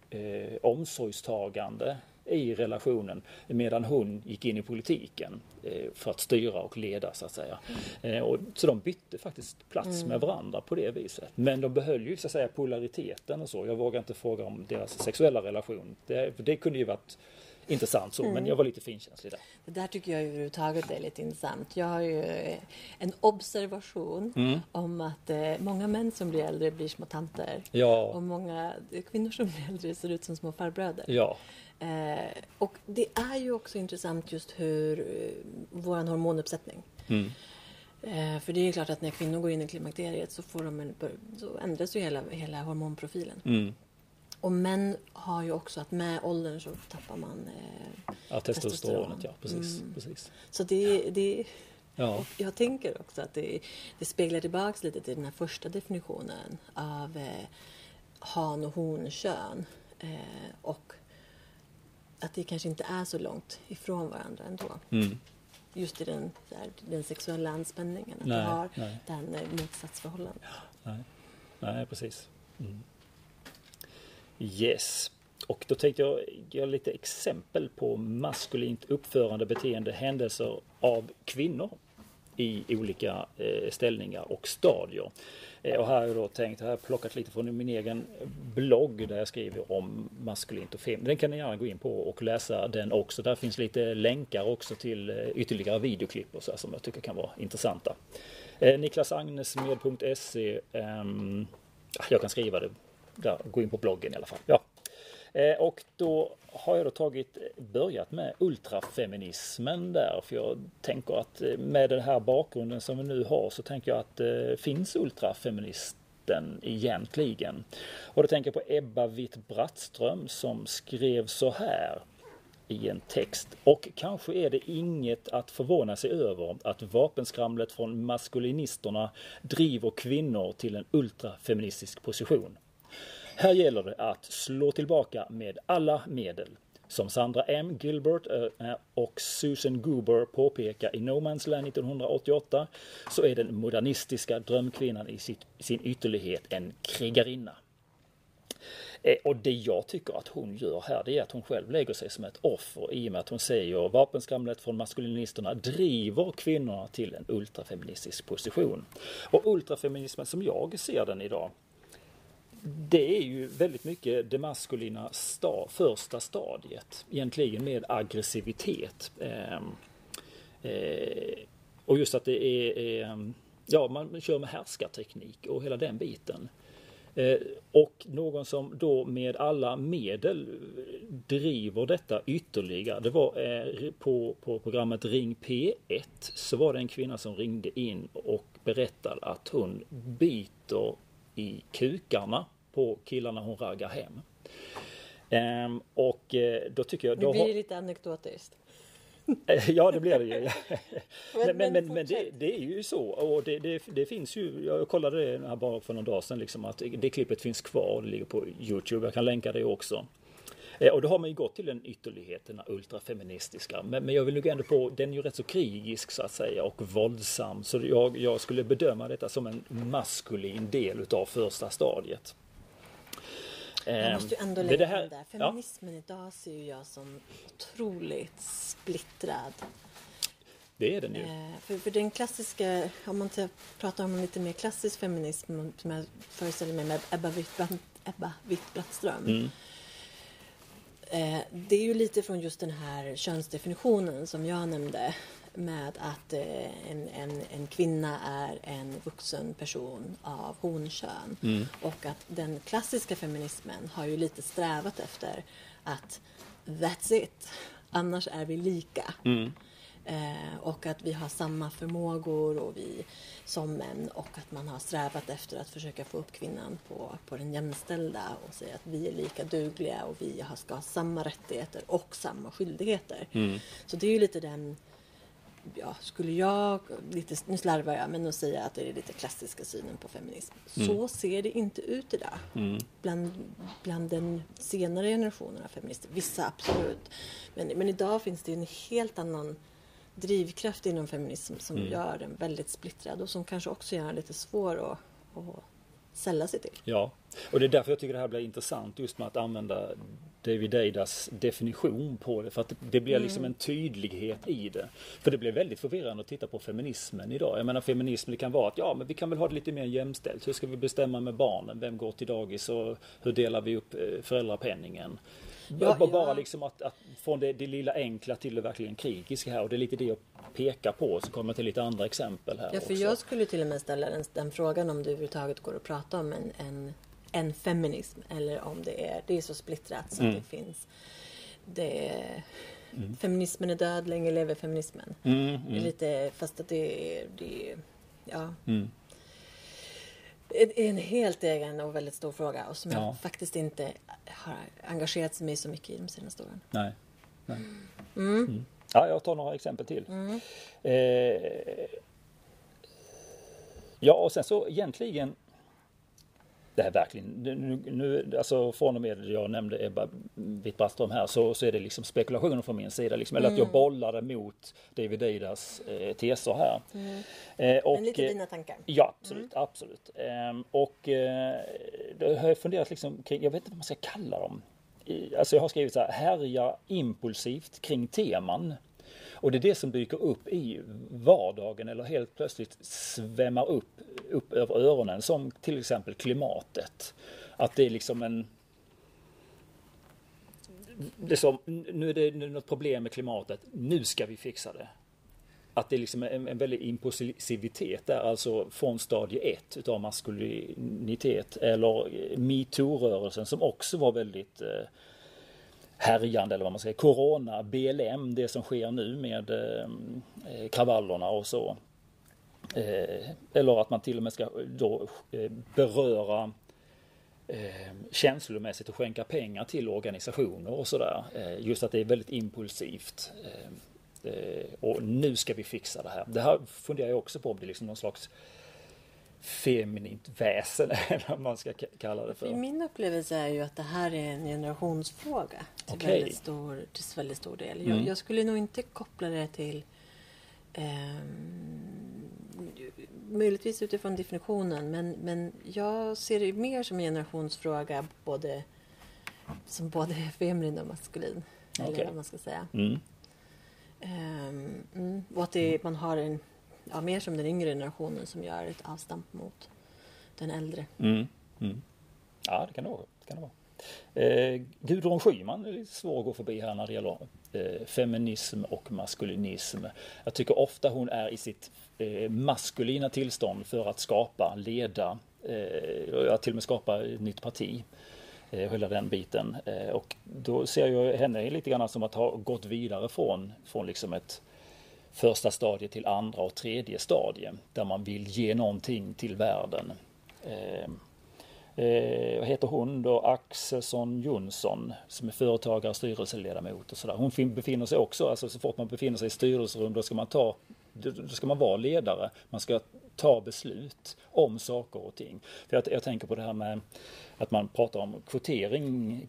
eh, omsorgstagande i relationen medan hon gick in i politiken eh, för att styra och leda så att säga. Eh, och, så de bytte faktiskt plats med varandra på det viset. Men de behöll ju så att säga polariteten och så. Jag vågar inte fråga om deras sexuella relation. Det, det kunde ju varit intressant så, men jag var lite finkänslig där.
Det där tycker jag överhuvudtaget är lite intressant. Jag har ju eh, en observation
Mm.
om att eh, många män som blir äldre blir små tanter. Och
Ja,
många kvinnor som blir äldre ser ut som små farbröder.
ja,
Eh, och det är ju också intressant just hur eh, vår hormonuppsättning.
mm,
Eh, för det är ju klart att när kvinnor går in i klimakteriet så, får de en, så ändras ju hela, hela hormonprofilen. Och män har ju också att med åldern så tappar man eh,
ja testosteronet ja, precis.
Mm.
precis.
Så det, det,
Ja,
jag tänker också att det, det speglar tillbaks lite till den här första definitionen av eh, han och hon-kön. Eh, och att det kanske inte är så långt ifrån varandra ändå.
mm.
Just i den, här, den sexuella anspänningen. Att
Nej,
du har
nej.
den eh, motsatsförhållandet.
Nej, nej precis. Mm. Yes. Och då tänkte jag ge lite exempel på maskulint uppförande beteende, händelser av kvinnor i olika eh, ställningar och stadier. Eh, och här har jag då tänkt, här har jag plockat lite från min egen blogg där jag skriver om maskulint och feminint. Den kan ni gärna gå in på och läsa den också. Där finns lite länkar också till eh, ytterligare videoklipp och så här som jag tycker kan vara intressanta. Niklasagnesmed.se ehm, Jag kan skriva det där, gå in på bloggen i alla fall. Ja. Eh, och då har jag då tagit, börjat med ultrafeminismen där. För jag tänker att eh, med den här bakgrunden som vi nu har så tänker jag att eh, finns ultrafeministen egentligen. Och då tänker jag på Ebba Witt-Brattström som skrev så här i en text. Och kanske är det inget att förvåna sig över att vapenskramlet från maskulinisterna driver kvinnor till en ultrafeministisk position. Här gäller det att slå tillbaka med alla medel. Som Sandra M. Gilbert eh, och Susan Goober påpekar i No Man's Land 1988 så är den modernistiska drömkvinnan i sitt, sin ytterlighet en krigarinna. Eh, och det jag tycker att hon gör här det är att hon själv lägger sig som ett offer i och med att hon säger vapenskramlet från maskulinisterna driver kvinnorna till en ultrafeministisk position. Och ultrafeminismen som jag ser den idag det är ju väldigt mycket det maskulina sta, första stadiet. Egentligen med aggressivitet. Eh, eh, och just att det är, eh, ja man kör med härskarteknik och hela den biten. Eh, och någon som då med alla medel driver detta ytterligare. Det var eh, på, på programmet Ring P1 så var det en kvinna som ringde in och berättade att hon biter i kukarna på killarna hon raggar hem. Ehm, och eh, då tycker jag... Då
blir det lite anekdotiskt.
Ja, det blir det ju. men men,
men
men, det, det är ju så. Och det, det, det finns ju, jag kollade det här bara för någon dag sedan, liksom, att det klippet finns kvar. Det ligger på Youtube. Jag kan länka det också. Eh, Och då har man ju gått till den ytterligheten, den ultrafeministiska. Men, men jag vill nog ändå på, den är ju rätt så krigisk så att säga och våldsam. Så jag, jag skulle bedöma detta som en maskulin del utav första stadiet.
Jag måste ju ändå
Ehm,
lägga
det här-
in där.
ja.
Feminismen idag ser ju jag som otroligt splittrad.
Det är den ju.
Eh, för, för den klassiska, om man tar- pratar om en lite mer klassisk feminism som jag föreställer mig med Ebba Witt-Bratt- Ebba Witt-Brattström.
Mm.
Eh, det är ju lite från just den här könsdefinitionen som jag nämnde med att eh, en, en, en kvinna är en vuxen person av honkön. Och att den klassiska feminismen har ju lite strävat efter att that's it, annars är vi lika. Eh, och att vi har samma förmågor och vi som män och att man har strävat efter att försöka få upp kvinnan på, på den jämställda och säga att vi är lika dugliga och vi har, ska ha samma rättigheter och samma skyldigheter. Så det är ju lite den, ja, skulle jag, lite, nu slarvar jag, men att säga att det är lite klassiska synen på feminism. Så ser det inte ut idag. Bland, bland den senare generationen av feminister. Vissa absolut. Men, men idag finns det en helt annan drivkraft inom feminism som gör den väldigt splittrad och som kanske också gör den lite svår att, att sälla sig till.
Ja, och det är därför jag tycker det här blir intressant just med att använda David Eidas definition på det. För att det blir liksom en tydlighet i det. För det blir väldigt förvirrande att titta på feminismen idag. Jag menar feminism det kan vara att ja men vi kan väl ha det lite mer jämställt. Hur ska vi bestämma med barnen? Vem går till dagis och hur delar vi upp eh, föräldrapenningen?
Ja,
B- Bara
ja.
liksom att, att från det, det lilla enkla till det verkligen krigiska här och det är lite det jag pekar på. Så kommer jag till lite andra exempel här
Ja, för
också.
jag skulle till och med ställa den, den frågan om det överhuvudtaget går att prata om en, en, en feminism eller om det är, det är så splittrat så att det finns det är, Feminismen är död, länge lever feminismen.
Mm,
Det är lite, fast att det är, det är ja.
Mm.
Det är en helt egen och väldigt stor fråga och som
Ja.
jag faktiskt inte har engagerat mig så mycket i de senaste åren.
Nej. Nej. Mm. Ja, jag tar några exempel till. Eh, ja, och sen så egentligen det här verkligen, nu, nu, alltså från och med jag nämnde Ebba Witt-Brattström här så, så är det liksom spekulationer från min sida. Liksom, eller att jag bollar det mot David Eidas eh, teser här. Eh, och,
Men lite
eh,
dina tankar.
Ja, absolut. absolut. Ehm, och eh, då har jag funderat liksom kring, jag vet inte vad man ska kalla dem. Alltså jag har skrivit så här, härja impulsivt kring teman. Och det är det som dyker upp i vardagen eller helt plötsligt svämmar upp, upp över öronen. Som till exempel klimatet. Att det är liksom en det är som, nu är det nu är det något problem med klimatet, nu ska vi fixa det. Att det är liksom en, en väldig impulsivitet där, alltså från stadie ett utav maskulinitet. Eller metoo-rörelsen som också var väldigt eh, härjande, eller vad man säger. Corona, BLM, det som sker nu med eh, eh, kravallerna och så. Eh, eller att man till och med ska då eh, beröra eh, känslomässigt och skänka pengar till organisationer och sådär. Eh, just att det är väldigt impulsivt. Eh, eh och nu ska vi fixa det här. Det här funderar jag också på om det är liksom någon slags feminint väsen eller vad man ska kalla det
För min upplevelse är ju att det här är en generationsfråga till,
Okej.
väldigt, stor, till väldigt stor del. Jag, jag skulle nog inte koppla det till ehm, möjligtvis utifrån definitionen men, men jag ser det mer som en generationsfråga både som både är feminin och maskulin. Eller
Okej.
vad man ska säga.
Mm.
Mm, och att det, man har en, ja, mer som den yngre generationen som gör ett avstamp mot den äldre.
Mm. Mm. Ja, det kan det vara. Det kan det vara. Eh, Gudrun Schyman är lite svår att gå förbi här när det gäller eh, feminism och maskulinism. Jag tycker ofta hon är i sitt eh, maskulina tillstånd för att skapa, leda eh, till och med skapa ett nytt parti. Eh, hela den biten. Eh, och då ser jag henne lite grann som att ha gått vidare från, från liksom ett första stadiet till andra och tredje stadie. Där man vill ge någonting till världen. Eh, eh, vad heter hon då? Axelsson Jonsson som är företagare, styrelseledamot och sådär. Hon befinner sig också, alltså så fort man befinner sig i styrelserum då ska man ta då ska man vara ledare. Man ska ta beslut om saker och ting. För jag, jag tänker på det här med att man pratar om kvotering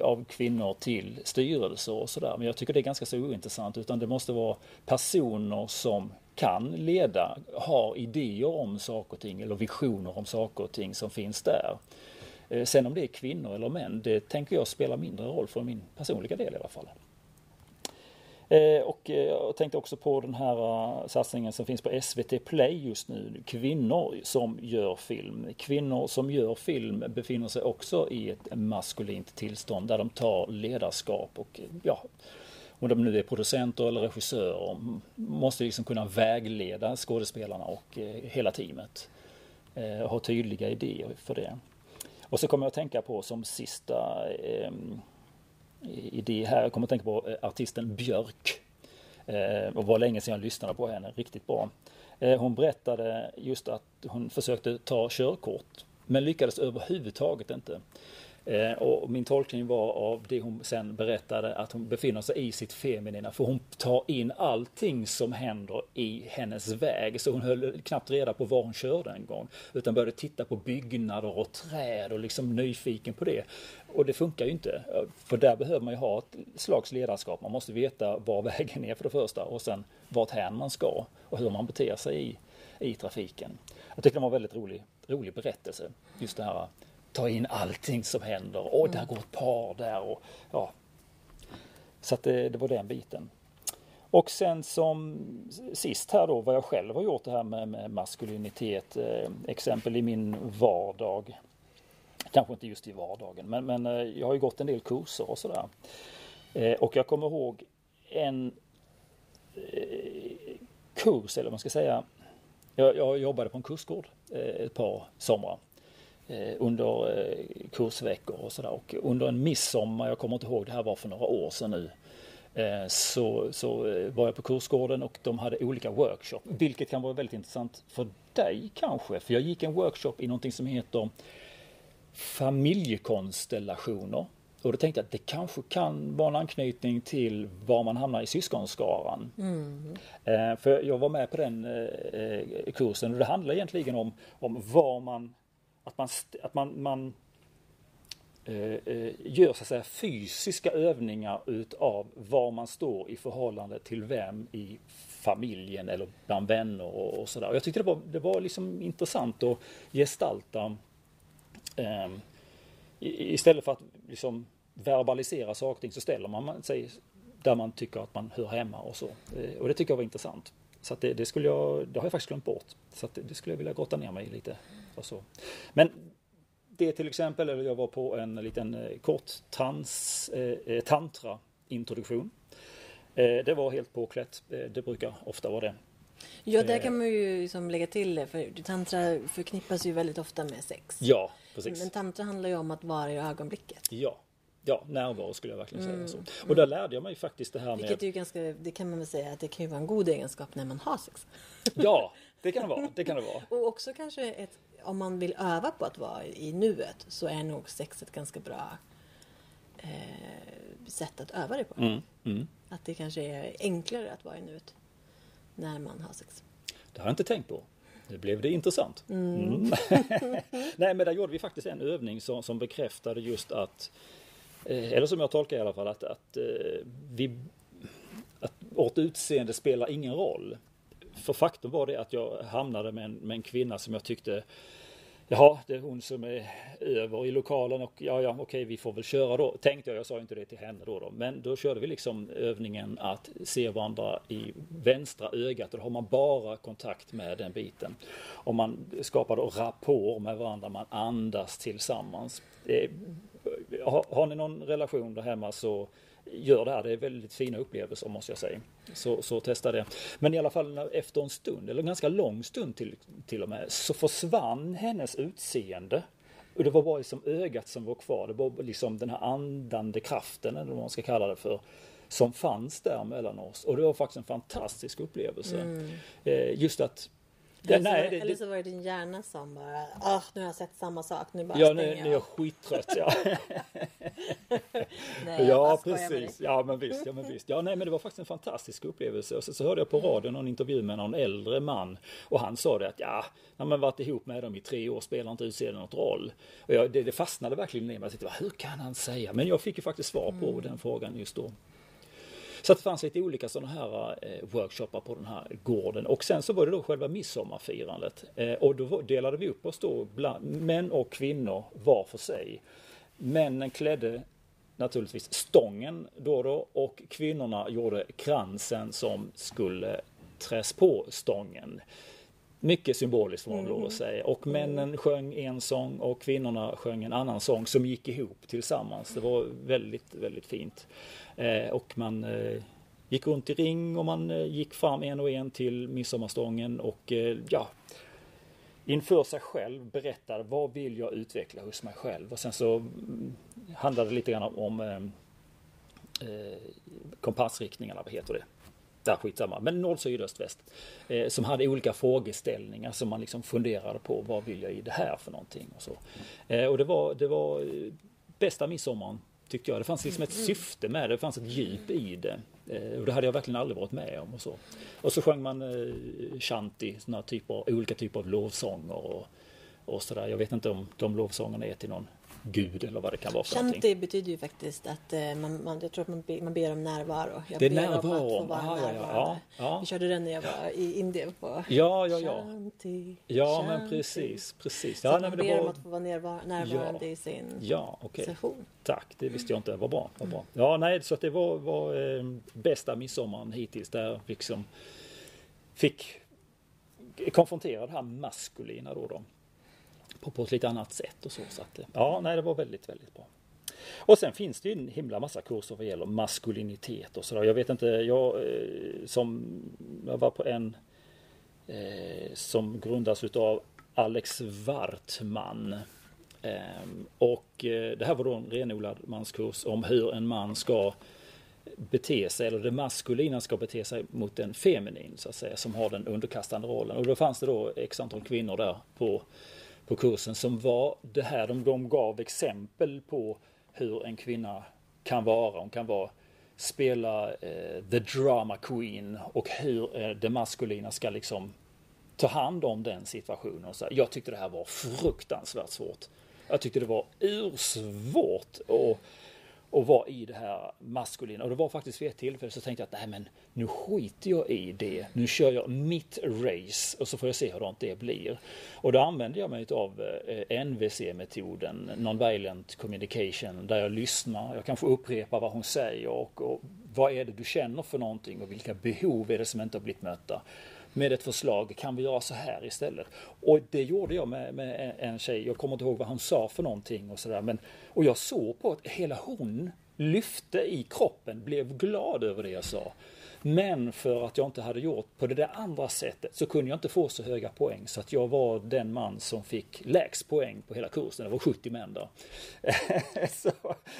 av kvinnor till styrelser och sådär. Men jag tycker det är ganska så ointressant utan det måste vara personer som kan leda, har idéer om saker och ting eller visioner om saker och ting som finns där. Eh, sen om det är kvinnor eller män, det tänker jag spelar mindre roll för min personliga del i alla fall. Eh, och eh, jag tänkte också på den här eh, satsningen som finns på SVT Play just nu. Kvinnor som gör film. Kvinnor som gör film befinner sig också i ett maskulint tillstånd där de tar ledarskap och ja, om de nu är producenter eller regissörer, måste liksom kunna vägleda skådespelarna och hela teamet. Och ha tydliga idéer för det. Och så kommer jag att tänka på som sista ehm, idé här. Jag kommer att tänka på eh, artisten Björk. Eh, och var länge sedan jag lyssnade på henne, riktigt bra. Eh, hon berättade just att hon försökte ta körkort men lyckades överhuvudtaget inte. Eh, och min tolkning var av det hon sen berättade att hon befinner sig i sitt feminina för hon tar in allting som händer i hennes väg. Så hon höll knappt reda på var hon körde en gång. Utan började titta på byggnader och träd och liksom nyfiken på det. Och det funkar ju inte. För där behöver man ju ha ett slags ledarskap. Man måste veta var vägen är för det första och sen vart hän man ska och hur man beter sig i, i trafiken. Jag tycker det var en väldigt rolig, rolig berättelse. Just det här ta in allting som händer. Och där går ett par där och ja. Så att det, det var den biten. Och sen som sist här då vad jag själv har gjort det här med, med maskulinitet. Eh, exempel i min vardag. Kanske inte just i vardagen men, men eh, jag har ju gått en del kurser och sådär. Eh, och jag kommer ihåg en eh, kurs eller vad man ska säga. Jag, jag jobbade på en kursgård eh, ett par somrar. Eh, under eh, kursveckor och sådär. Och under en midsommar, jag kommer inte ihåg, det här var för några år sedan nu, eh, så, så var jag på kursgården och de hade olika workshop, vilket kan vara väldigt intressant för dig kanske. För jag gick en workshop i någonting som heter familjekonstellationer. Och då tänkte jag att det kanske kan vara en anknytning till var man hamnar i syskonskaran. Mm. för jag var med på den kursen och det handlar egentligen om, om var man att man, att man, man eh, eh, gör så att säga fysiska övningar utav var man står i förhållande till vem i familjen eller bland vänner och, och sådär. Jag tyckte det var, det var liksom intressant att gestalta eh, istället för att liksom verbalisera saker och ting så ställer man sig där man tycker att man hör hemma och så. Eh, och det tycker jag var intressant. Så det, det, skulle jag, det har jag faktiskt glömt bort. Så det, det, skulle jag vilja grotta ner mig i lite. Och så. Men det till exempel, eller jag var på en liten eh, kort trans, eh, eh, tantra introduktion. Eh, det var helt påklätt. Eh, det brukar ofta vara det.
Ja, där kan man ju liksom lägga till för tantra förknippas ju väldigt ofta med sex.
Ja, precis.
Men tantra handlar ju om att vara i ögonblicket.
Ja, Ja, närvaro skulle jag verkligen säga mm. så. Och där lärde jag mig faktiskt det här
med... Vilket är ju ganska, det kan man väl säga att det kan ju vara en god egenskap när man har sex.
Ja, det kan det vara. Det kan det vara.
Och också kanske ett, om man vill öva på att vara i nuet så är nog sex ett ganska bra eh, sätt att öva det på. Mm, mm. Att det kanske är enklare att vara i nuet när man har sex.
Det har jag inte tänkt på. Nu blev det intressant. Mm. mm. Nej men där gjorde vi faktiskt en övning som, som bekräftade just att Eh, eller som jag tolkar i alla fall att, att, eh, vi, att vårt utseende spelar ingen roll. För faktum var det att jag hamnade med en, med en kvinna som jag tyckte Jaha, det är hon som är över i lokalen och ja, ja, okej, vi får väl köra då. Tänkte jag, jag sa inte det till henne då, då. Men då körde vi liksom övningen att se varandra i vänstra ögat och då har man bara kontakt med den biten. Och man skapar då rapport med varandra, man andas tillsammans. Det har, har ni någon relation där hemma så gör det här. Det är väldigt fina upplevelser måste jag säga. Så, så testa det. Men i alla fall efter en stund, eller en ganska lång stund till, till och med, så försvann hennes utseende. Och det var bara liksom ögat som var kvar. Det var liksom den här andande kraften, eller vad man ska kalla det för som fanns där mellan oss. Och det var faktiskt en fantastisk upplevelse. Mm. Just att
eller, nej, så, det, eller så var det din hjärna som bara, ah, nu har jag sett samma sak, nu bara
Ja, nu, nu är jag skittrött. Ja, nej, ja precis. Ja, men visst. Ja, men visst. Ja, nej, men det var faktiskt en fantastisk upplevelse. Och så, så hörde jag på radion någon intervju med någon äldre man och han sa det att ja, när man varit ihop med dem i tre år spelar inte utseendet något roll. Och jag, det, det fastnade verkligen i mig. Jag tänkte, hur kan han säga? Men jag fick ju faktiskt svar på mm. den frågan just då. Så att det fanns lite olika sådana här eh, workshoppar på den här gården. Och sen så var det då själva midsommarfirandet. Eh, och då delade vi upp oss då, bland, män och kvinnor var för sig. Männen klädde naturligtvis stången då och då och kvinnorna gjorde kransen som skulle träs på stången. Mycket symboliskt får man lov att mm. säga. Och männen sjöng en sång och kvinnorna sjöng en annan sång som gick ihop tillsammans. Det var väldigt, väldigt fint. Eh, och man eh, gick runt i ring och man eh, gick fram en och en till midsommarstången och eh, ja, inför sig själv berättade vad vill jag utveckla hos mig själv och sen så mm, handlade det lite grann om eh, eh, kompassriktningarna, vad heter det? Där skitsamma, men nord, syd, öst, väst. Eh, som hade olika frågeställningar som man liksom funderade på vad vill jag i det här för någonting och så. Eh, och det var, det var eh, bästa midsommaren Tyckte jag. Det fanns liksom ett mm. syfte med det, det fanns ett djup i det. Eh, och det hade jag verkligen aldrig varit med om. Och så, och så sjöng man eh, shanti, såna typer, olika typer av lovsånger och, och sådär. Jag vet inte om de lovsångerna är till någon gud eller vad det kan vara för
Shanti någonting. betyder ju faktiskt att eh, man, man, jag tror att man, ber, man ber om närvaro. Jag
det är närvaro.
Om att få vara ja, ja, ja, ja, Vi körde den när jag var i Indien på
Ja, ja, ja. Shanti, ja, Shanti. men precis, precis.
Ja, Så nej, man ber var... om att få vara närvarande ja. i sin
ja, okay.
session.
Tack, det visste jag inte. Vad bra. Vad bra. Ja, nej, så att det var, var eh, bästa midsommaren hittills där liksom fick konfrontera det här maskulina då. då på, på ett lite annat sätt och så. så att, eh, ja, nej, det var väldigt, väldigt bra. Och sen finns det ju en himla massa kurser vad gäller maskulinitet och sådär. Jag vet inte, jag eh, som jag var på en eh, som grundas utav Alex Wartman. Eh, och eh, det här var då en renodlad manskurs om hur en man ska bete sig, eller det maskulina ska bete sig mot en feminin så att säga, som har den underkastande rollen. Och då fanns det då x antal kvinnor där på på kursen som var det här, de, de gav exempel på hur en kvinna kan vara. Hon kan vara spela eh, the drama queen och hur eh, det maskulina ska liksom ta hand om den situationen. Så jag tyckte det här var fruktansvärt svårt. Jag tyckte det var ursvårt Och, och var i det här maskulina. Och det var faktiskt vid ett tillfälle så tänkte jag att nej men nu skiter jag i det. Nu kör jag mitt race och så får jag se hur det blir. Och då använde jag mig av eh, NVC-metoden, Non-Violent Communication, där jag lyssnar, jag kanske upprepar vad hon säger och, och vad är det du känner för någonting och vilka behov är det som inte har blivit mötta med ett förslag, kan vi göra så här istället? Och det gjorde jag med, med en tjej, jag kommer inte ihåg vad hon sa för någonting och sådär. Och jag såg på att hela hon lyfte i kroppen, blev glad över det jag sa. Men för att jag inte hade gjort på det där andra sättet så kunde jag inte få så höga poäng så att jag var den man som fick lägst poäng på hela kursen. Det var 70 män där.
så,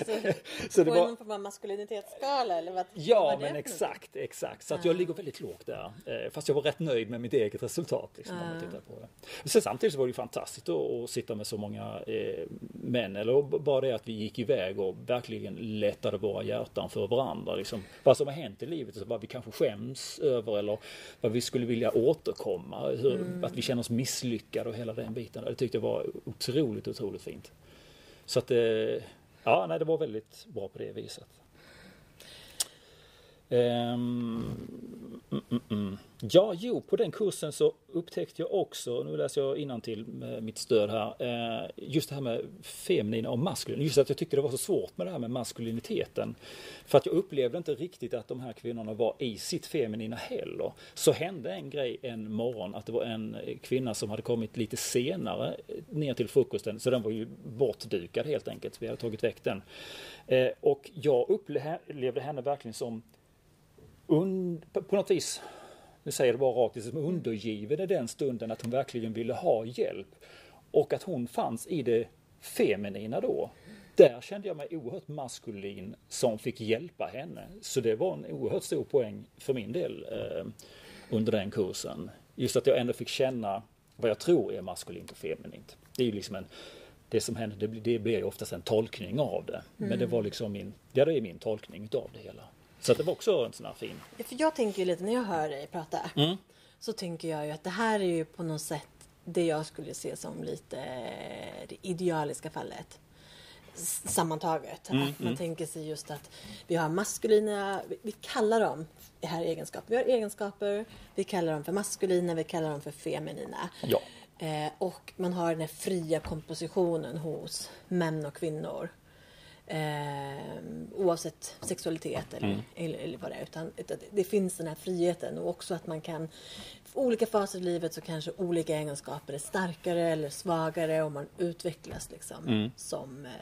så, så det var form av maskulinitetsskala eller vad?
Ja
vad
men exakt, exakt. Så att jag ligger väldigt lågt där. Eh, fast jag var rätt nöjd med mitt eget resultat. Liksom, om man tittar på det. Sen samtidigt så var det fantastiskt att sitta med så många eh, män. Eller bara det att vi gick iväg och verkligen lättade våra hjärtan för varandra. Liksom. Vad som har hänt i livet och vad vi kanske skäms över eller vad vi skulle vilja återkomma. Hur, mm. Att vi känner oss misslyckade och hela den biten. Det tyckte jag var otroligt, otroligt fint. Så att, eh, ja, nej, det var väldigt bra på det viset. Um, Ja, jo, på den kursen så upptäckte jag också, nu läser jag till med mitt stöd här, eh, just det här med feminina och maskulina. Just att jag tyckte det var så svårt med det här med maskuliniteten. För att jag upplevde inte riktigt att de här kvinnorna var i sitt feminina heller. Så hände en grej en morgon, att det var en kvinna som hade kommit lite senare ner till frukosten, så den var ju bortdukad helt enkelt. Vi hade tagit väck den. Eh, och jag upplevde henne verkligen som und, på något vis, nu säger det bara rakt, som undergiven i den stunden att hon verkligen ville ha hjälp. Och att hon fanns i det feminina då. Där kände jag mig oerhört maskulin som fick hjälpa henne. Så det var en oerhört stor poäng för min del eh, under den kursen. Just att jag ändå fick känna vad jag tror är maskulint och feminint. Det är ju liksom en det som händer, det, det blir ju oftast en tolkning av det. Mm. Men det var liksom min, ja det är min tolkning utav det hela. Så det var också en sån här fin.
För jag tänker ju lite när jag hör dig prata. Mm. Så tänker jag ju att det här är ju på något sätt det jag skulle se som lite det idealiska fallet. Sammantaget. Mm, att man mm. tänker sig just att vi har maskulina, vi kallar dem här egenskaper. Vi har egenskaper, vi kallar dem för maskulina, vi kallar dem för feminina. Ja. Eh, och man har den här fria kompositionen hos män och kvinnor. Eh, oavsett sexualitet eller, mm. eller, eller, vad det är. Utan det finns den här friheten och också att man kan för olika faser i livet så kanske olika egenskaper är starkare eller svagare och man utvecklas liksom mm. som, eh,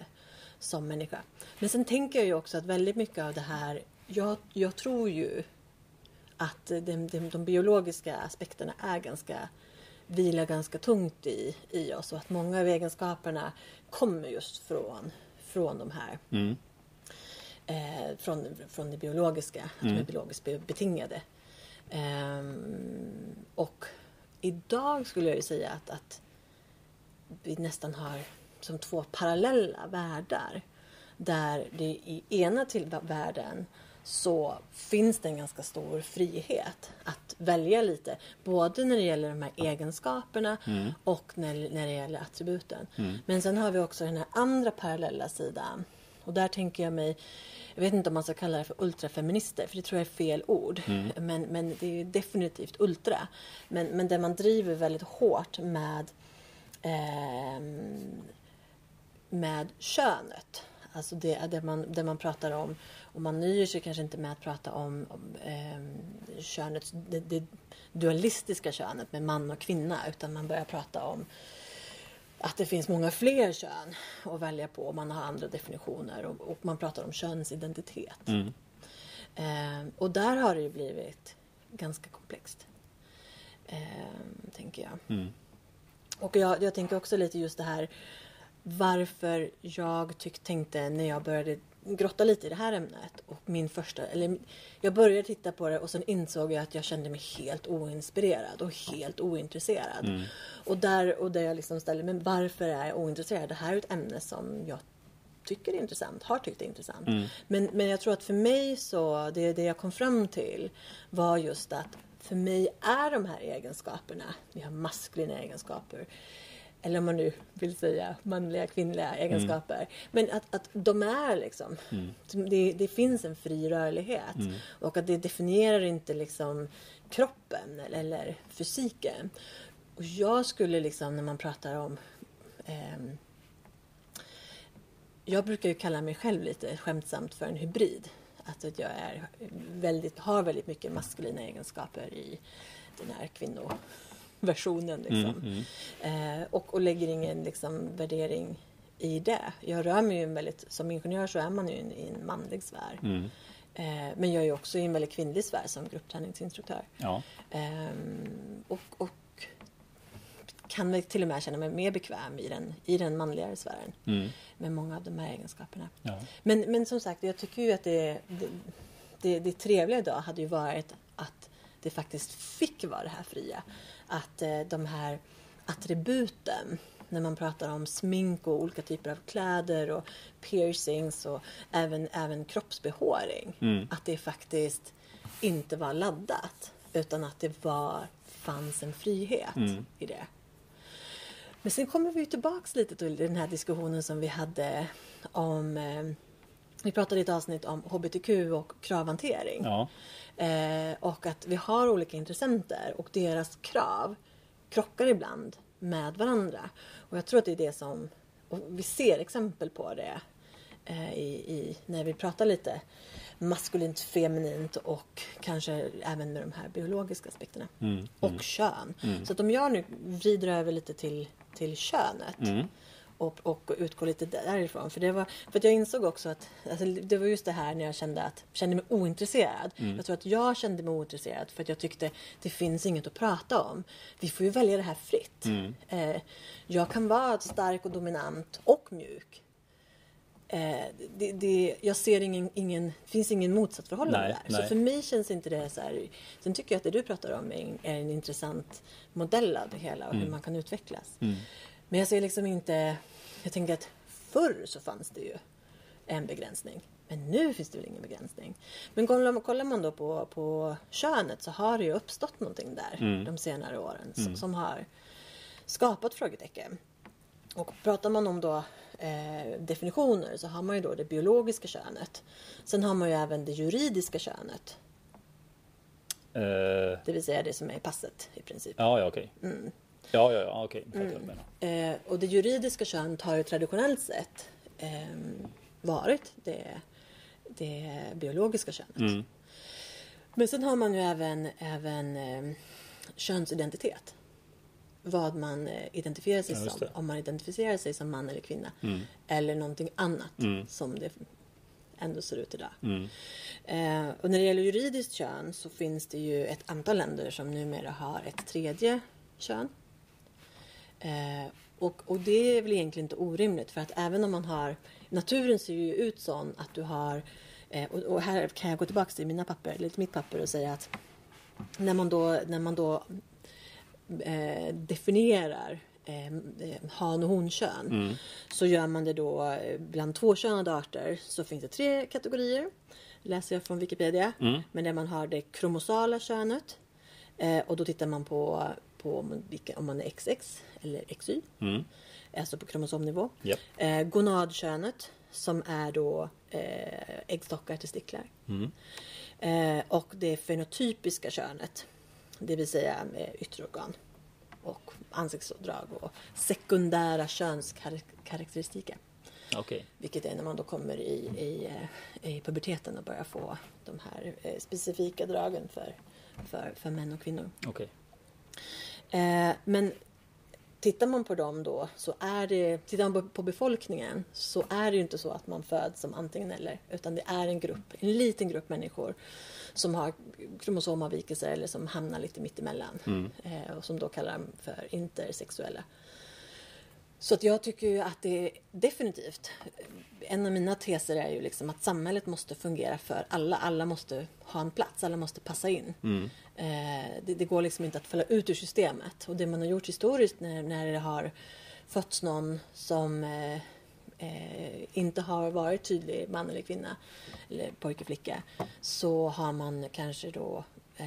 som människa. Men sen tänker jag ju också att väldigt mycket av det här, jag, jag tror ju att de, de, de biologiska aspekterna är ganska vilar ganska tungt i, i oss och att många av egenskaperna kommer just från från de här mm. eh, från, från det biologiska, att mm. de är mm. biologiskt betingade. Eh, och idag skulle jag ju säga att, att vi nästan har som två parallella världar. Där det i ena till världen så finns det en ganska stor frihet att välja lite. Både när det gäller de här egenskaperna mm. och när, när det gäller attributen. Mm. Men sen har vi också den här andra parallella sidan. Och där tänker jag mig, jag vet inte om man ska kalla det för ultrafeminister, för det tror jag är fel ord. Mm. Men, men det är definitivt ultra. Men, men där man driver väldigt hårt med, eh, med könet. Alltså det, det, man, det man pratar om och man nöjer sig kanske inte med att prata om, om eh, könets, det, det, dualistiska könet med man och kvinna utan man börjar prata om att det finns många fler kön att välja på man har andra definitioner och, och man pratar om könsidentitet. Mm. Eh, och där har det ju blivit ganska komplext. Eh, tänker jag. Mm. Och jag, jag tänker också lite just det här varför jag tyck, tänkte när jag började grotta lite i det här ämnet. Och min första, eller jag började titta på det och sen insåg jag att jag kände mig helt oinspirerad och helt ointresserad. Mm. Och där och där jag liksom ställde men varför är jag ointresserad? Det här är ett ämne som jag tycker är intressant, har tyckt är intressant. Mm. Men, men jag tror att för mig så, det, det jag kom fram till var just att för mig är de här egenskaperna, vi har maskulina egenskaper, eller om man nu vill säga manliga, kvinnliga egenskaper. Mm. Men att, att de är liksom, mm. det, det, finns en fri rörlighet. Mm. Och att det definierar inte liksom kroppen eller, eller fysiken. Och jag skulle liksom när man pratar om eh, jag brukar ju kalla mig själv lite skämtsamt för en hybrid. Att jag är väldigt, har väldigt mycket maskulina egenskaper i den här kvinno versionen. Liksom. Mm, mm. Eh, och, och lägger ingen liksom, värdering i det. Jag rör mig ju väldigt, som ingenjör så är man ju i en, i en manlig sfär. Mm. Eh, men jag är ju också i en väldigt kvinnlig sfär som gruppträningsinstruktör. Ja. Eh, och, och kan väl till och med känna mig mer bekväm i den, i den manligare sfären. Mm. Med många av de här egenskaperna. Ja. Men, men som sagt, jag tycker ju att det, det, det, det trevliga idag hade ju varit att det faktiskt fick vara det här fria att eh, de här attributen när man pratar om smink och olika typer av kläder och piercings och även, även kroppsbehåring. Mm. Att det faktiskt inte var laddat utan att det var, fanns en frihet mm. i det. Men sen kommer vi tillbaks lite till den här diskussionen som vi hade om eh, vi pratade i ett avsnitt om HBTQ och kravhantering.
Ja.
Eh, och att vi har olika intressenter och deras krav krockar ibland med varandra. Och jag tror att det är det som, och vi ser exempel på det eh, i, i, när vi pratar lite maskulint, feminint och kanske även med de här biologiska aspekterna.
Mm,
och kön. Så att om jag nu vrider över lite till, till könet
Mm.
Och, och utgår lite därifrån. För, det var, för att jag insåg också att alltså, det var just det här när jag kände, att, kände mig ointresserad.
Mm.
Jag tror att jag kände mig ointresserad för att jag tyckte det finns inget att prata om. Vi får ju välja det här fritt.
Mm.
Eh, jag kan vara stark och dominant och mjuk. Eh, det, det, jag ser ingen, ingen, det finns ingen motsatsförhållande
Nej,
där. Så
nej.
för mig känns inte det så här. Sen tycker jag att det du pratar om är en, är en intressant modell av det hela och
Mm.
hur man kan utvecklas. Men jag ser liksom inte... Jag tänker att förr så fanns det ju en begränsning. Men nu finns det väl ingen begränsning. Men kollar, man då på, på könet så har det ju uppstått någonting där de senare åren som, som har skapat frågetecken. Och pratar man om då eh, definitioner så har man ju då det biologiska könet. Sen har man ju även det juridiska könet.
Eh,
Det vill säga det som är passet i princip.
ja, ja, okej.
Mm.
Ja, ja, ja, okej. Menar.
Eh, och det juridiska könet har ju traditionellt sett eh, varit det, det biologiska könet.
Mm.
Men sen har man ju även, även eh, könsidentitet. Vad man eh, identifierar sig
Ja,
som.
Mm.
Om man identifierar sig som man eller kvinna. Eller någonting annat som det ändå ser ut idag.
Mm.
Eh, och när det gäller juridiskt kön så finns det ju ett antal länder som numera har ett tredje kön. Eh, och, och det är väl egentligen inte orimligt för att även om man har Naturen ser ju ut sån att du har eh, och, och här kan jag gå tillbaka till mina papper, eller till mitt papper och säga att när man då, när man då eh, definierar eh, eh, han och honkön så gör man det då eh, bland tvåkönade arter så finns det tre kategorier. Läser jag från Wikipedia. Men där man har det kromosala könet och då tittar man på, på om, man- vilka, om man är XX eller XY. Alltså på kromosomnivå.
Japp.
Eh, gonadkönet som är då eh, äggstockar, testiklar. Eh, och det fenotypiska könet. Det vill säga med yttre organ och ansiktsdrag och sekundära könskaraktäristika.
Okej.
Vilket är när man då kommer i, i, eh, i puberteten och börjar få de här eh, specifika dragen för, för, för män och kvinnor.
Okej.
Eh, men tittar man på dem då så är det, tittar man på, befolkningen så är det ju inte så att man föds som antingen eller utan det är en grupp, en liten grupp människor som har kromosomavvikelser eller som hamnar lite mittemellan eh, och som då kallar dem för intersexuella. Så att jag tycker ju att det är definitivt, en av mina teser är ju liksom att samhället måste fungera för alla. Alla måste ha en plats, alla måste passa in. Eh, det, det går liksom inte att falla ut ur systemet. Och det man har gjort historiskt när, när det har fötts någon som eh, eh, inte har varit tydlig man eller kvinna eller pojke flicka så har man kanske då eh,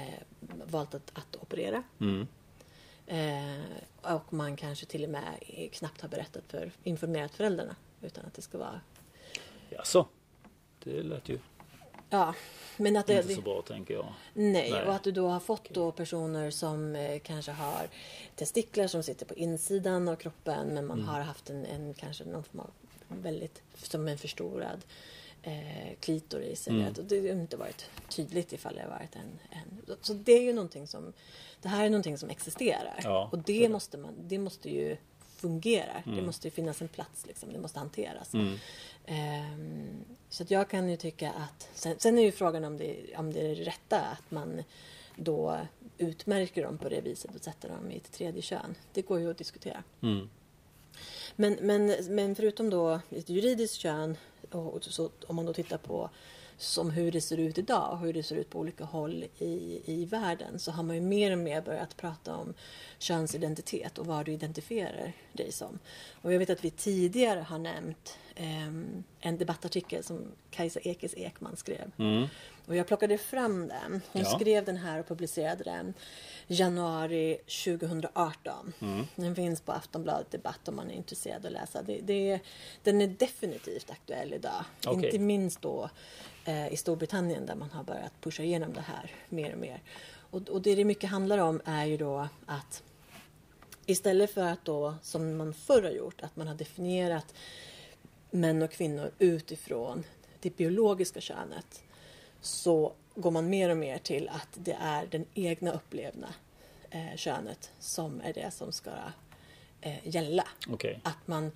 valt att, att operera. Eh, och man kanske till och med knappt har berättat för, informerat föräldrarna utan att det ska vara...
Jaså? Det lät ju
Ja, men att det...
inte så bra tänker jag.
Nej,
Nej.
och att du då har fått då personer som eh, kanske har testiklar som sitter på insidan av kroppen men man har haft en, en kanske någon form av väldigt, som en förstorad eh, klitoris. Eller och det har inte varit tydligt ifall det har varit en, en... Så det är ju någonting som... Det här är någonting som existerar.
Ja,
och det
det.
måste, man, det måste ju fungera. Det måste ju finnas en plats liksom. Det måste hanteras. Ehm, så att jag kan ju tycka att... Sen, sen är ju frågan om det, om det är det rätta att man då utmärker dem på det viset och sätter dem i ett tredje kön. Det går ju att diskutera. Men, men, men förutom då ett juridiskt kön och, så, om man då tittar på som hur det ser ut idag och hur det ser ut på olika håll i, i världen så har man ju mer och mer börjat prata om könsidentitet och vad du identifierar dig som. Och jag vet att vi tidigare har nämnt en debattartikel som Kajsa Ekis Ekman skrev.
Mm.
Och jag plockade fram den. Hon
Ja.
skrev den här och publicerade den januari 2018.
Mm.
Den finns på Aftonbladet Debatt om man är intresserad att läsa. Det, det, den är definitivt aktuell idag.
Okej.
Inte minst då eh, i Storbritannien där man har börjat pusha igenom det här mer och mer. Och, och det det mycket handlar om är ju då att istället för att då, som man förr har gjort, att man har definierat män och kvinnor utifrån det biologiska könet så går man mer och mer till att det är den egna upplevda eh, könet som är det som ska eh, gälla.
Okej.
Att man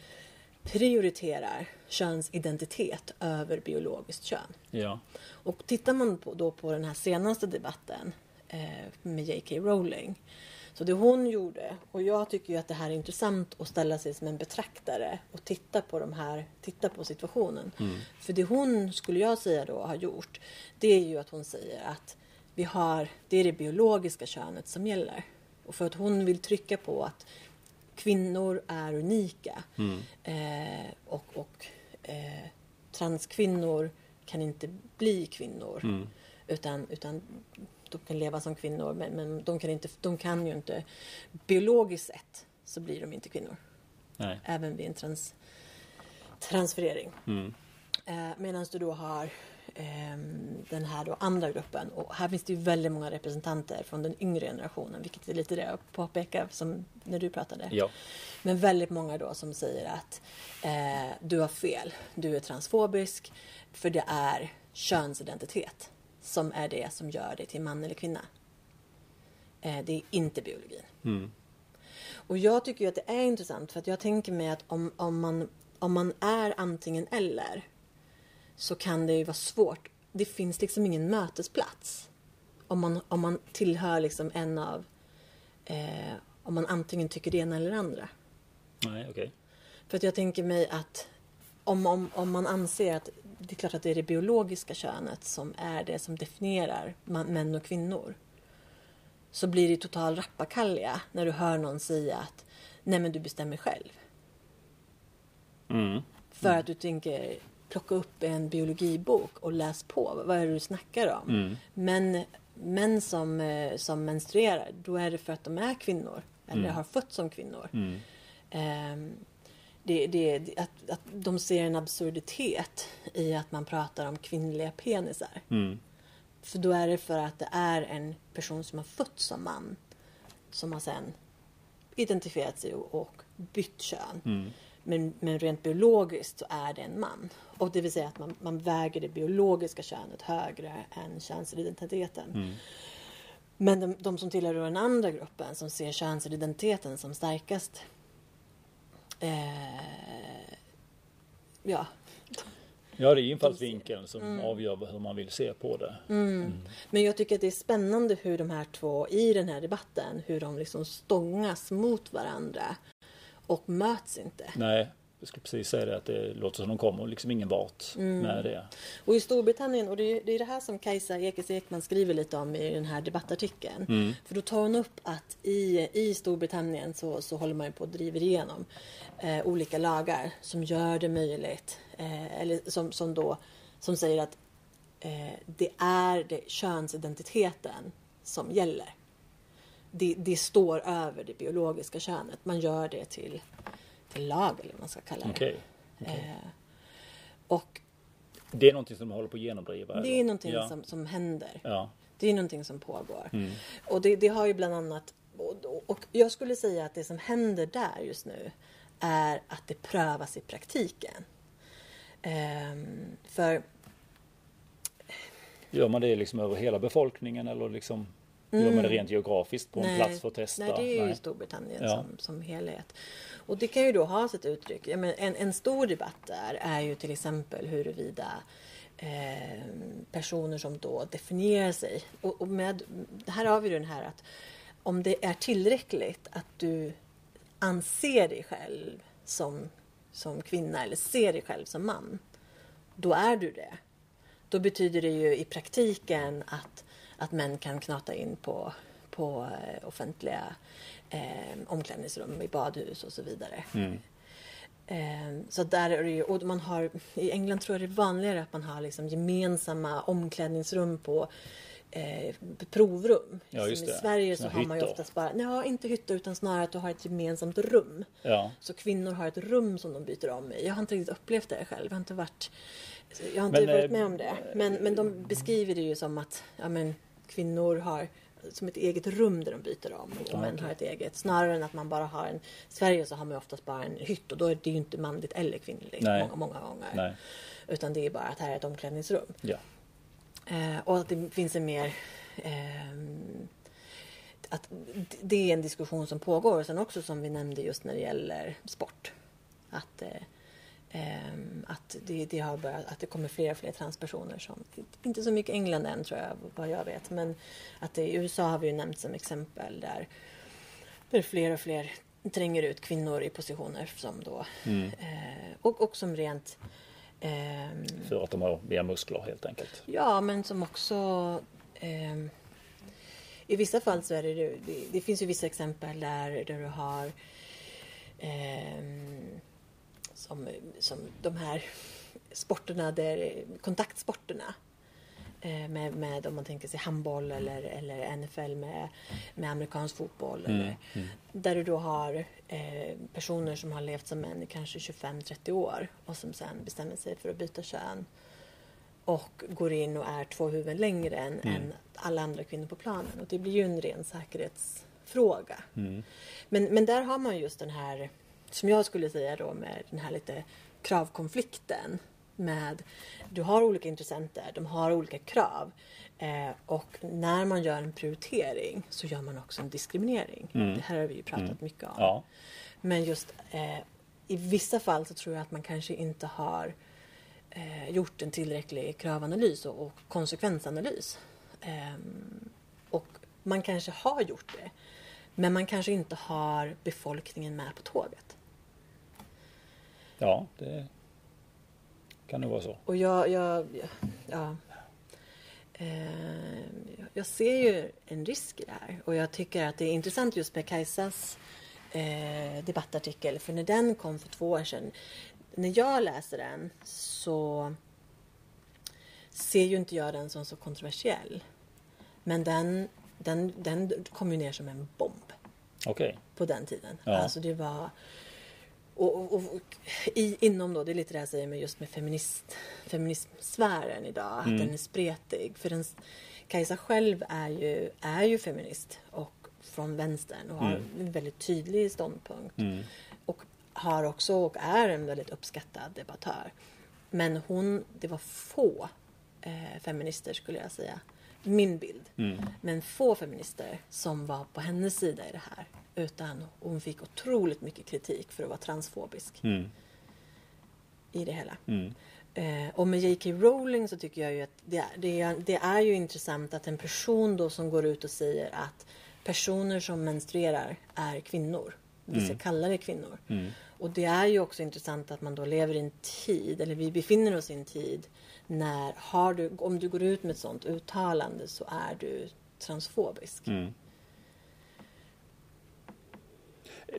prioriterar könsidentitet över biologiskt kön.
Ja.
Och tittar man på, då på den här senaste debatten eh, med J.K. Rowling. Så det hon gjorde, och jag tycker ju att det här är intressant att ställa sig som en betraktare och titta på de här, titta på situationen. För det hon, skulle jag säga då, har gjort, det är ju att hon säger att vi har, det är det biologiska könet som gäller. Och för att hon vill trycka på att kvinnor är unika eh, och, och eh, transkvinnor kan inte bli kvinnor utan, utan de kan leva som kvinnor men, men de, kan inte, de kan ju inte biologiskt sett så blir de inte kvinnor
Nej.
även vid en trans, transferering.
Mm.
Eh, Medan du då har ehm, den här då andra gruppen och här finns det ju väldigt många representanter från den yngre generationen vilket är lite det jag påpekar som när du pratade.
Ja.
Men väldigt många då som säger att eh, du har fel, du är transfobisk för det är könsidentitet som är det som gör dig till man eller kvinna. Eh, det är inte biologin.
Mm.
Och jag tycker ju att det är intressant för att jag tänker mig att om, om, man, om man är antingen eller så kan det ju vara svårt. Det finns liksom ingen mötesplats. Om man, om man tillhör liksom en av... Eh, om man antingen tycker det ena eller det andra.
Nej, okej.
För att jag tänker mig att om, om, om man anser att det är klart att det är det biologiska könet som är det som definierar man, män och kvinnor. Så blir det total rappakalja när du hör någon säga att nej men du bestämmer själv.
Mm.
För att du tänker plocka upp en biologibok och läs på. Vad är det du snackar om?
Mm.
Men män som, eh, som menstruerar, då är det för att de är kvinnor. Eller har fötts som kvinnor.
Mm.
Det, det- att, att de ser en absurditet i att man pratar om kvinnliga penisar.
Mm.
För då är det för att det är en person som har fötts som man som har sen identifierat sig och, och bytt kön.
Mm.
Men, men rent biologiskt så är det en man. Och det vill säga att man, man väger det biologiska könet högre än könsidentiteten.
Mm.
Men de, de som tillhör den andra gruppen som ser könsidentiteten som starkast. Eh, ja,
Ja, det är infallsvinkeln som
Mm.
avgör hur man vill se på det.
Men jag tycker att det är spännande hur de här två i den här debatten, hur de liksom stångas mot varandra och möts inte.
Nej, jag skulle precis säga det att det låter som de kommer liksom ingen vart
Mm.
med det.
Och i Storbritannien, och det är det, är det här som Kajsa Ekis Ekman skriver lite om i den här debattartikeln. För då tar hon upp att i, i Storbritannien så, så håller man ju på att driva igenom eh, olika lagar som gör det möjligt, eh, eller som, som då som säger att eh, det är det könsidentiteten som gäller. Det, det står över det biologiska könet. Man gör det till, lag eller vad man ska kalla det.
Okej.
Eh, och
Det är någonting som håller på att genomdriva?
det
eller?
är någonting
ja.
som, som händer.
Ja.
Det är någonting som pågår.
Mm.
Och det, det har ju bland annat... Och, och jag skulle säga att det som händer där just nu är att det prövas i praktiken. Ehm, för
Gör man det liksom över hela befolkningen eller liksom gör man det rent geografiskt på en plats för att testa?
Mm. Nej, det är ju
Nej.
Storbritannien
Ja.
som, som helhet. Och det kan ju då ha sitt uttryck. Jag menar, en, en stor debatt där är ju till exempel huruvida eh, personer som då definierar sig. Och, och med, här har vi den här att om det är tillräckligt att du anser dig själv som, som kvinna eller ser dig själv som man. Då är du det. Då betyder det ju i praktiken att, att män kan knata in på, på eh, offentliga eh, omklädningsrum, i badhus och så vidare.
Mm.
Eh, så där är det ju, och man har, i England tror jag det är vanligare att man har liksom gemensamma omklädningsrum på eh, provrum.
Ja.
I Sverige så
Såna
har man ju oftast bara, nej inte hytter utan snarare att du har ett gemensamt rum.
Ja.
Så kvinnor har ett rum som de byter om i. Jag har inte riktigt upplevt det själv. Jag har inte varit, jag har inte
Men,
varit
eh,
med om det. Men, men de beskriver det ju som att ja, men, kvinnor har som ett eget rum där de byter om och män har ett eget. Snarare än att man bara har en... I Sverige så har man oftast bara en hytt och då är det ju inte manligt eller kvinnligt
Nej.
många, många gånger.
Nej.
Utan det är bara att här är ett omklädningsrum.
Ja.
Eh, och att det finns en mer... ehm, att det är en diskussion som pågår. Och sen också som vi nämnde just när det gäller sport. Att, eh, att, det, det har börjat, att det kommer fler och fler transpersoner. Som, inte så mycket England än tror jag, vad jag vet. Men att det, i USA har vi ju nämnt som exempel där, där fler och fler tränger ut kvinnor i positioner som då...
Mm.
Eh, och, och som rent... ehm,
För att de har mer muskler helt enkelt.
Ja, men som också... ehm, I vissa fall så är det, det... Det finns ju vissa exempel där, där du har... som, som de här sporterna där... Kontaktsporterna. eh, Med, med om man tänker sig handboll eller, eller NFL med, med amerikansk fotboll. Eller, Där du då har eh, personer som har levt som män i kanske 25-30 år och som sen bestämmer sig för att byta kön och går in och är två huvuden längre än, än alla andra kvinnor på planen. Och det blir ju en ren säkerhetsfråga. Men, men där har man just den här, som jag skulle säga då med den här lite kravkonflikten. Med, du har olika intressenter, de har olika krav. Eh, och när man gör en prioritering så gör man också en diskriminering. Det här har vi ju pratat mycket om.
Ja.
Men just eh, i vissa fall så tror jag att man kanske inte har eh, gjort en tillräcklig kravanalys och, och konsekvensanalys. Ehm, och man kanske har gjort det. Men man kanske inte har befolkningen med på tåget.
Ja, det kan nog vara så.
Och jag, jag, ja, eh, jag ser ju en risk i det här. Och jag tycker att det är intressant just med Kajsas eh, debattartikel. För när den kom för två år sedan. När jag läser den så ser ju inte jag den som så kontroversiell. Men den, den, den kom ju ner som en bomb
Okej.
på den tiden.
Ja.
Alltså det var... Och, och, och i, inom då, det är lite det jag säger med just med feminist, feminismsfären idag, att den är spretig. För den, Kajsa själv är ju, är ju feminist och från vänstern och har en väldigt tydlig ståndpunkt. Och har också och är en väldigt uppskattad debattör. Men hon, det var få eh, feminister skulle jag säga, min bild. Men få feminister som var på hennes sida i det här. Utan hon fick otroligt mycket kritik för att vara transfobisk
Mm.
i det hela.
Mm.
Eh, och med J.K. Rowling så tycker jag ju att det är, det, är, det är ju intressant att en person då som går ut och säger att personer som menstruerar är kvinnor. Vi ska kalla det kvinnor. Och det är ju också intressant att man då lever i en tid, eller vi befinner oss i en tid när har du, om du går ut med ett sånt uttalande så är du transfobisk.
Mm.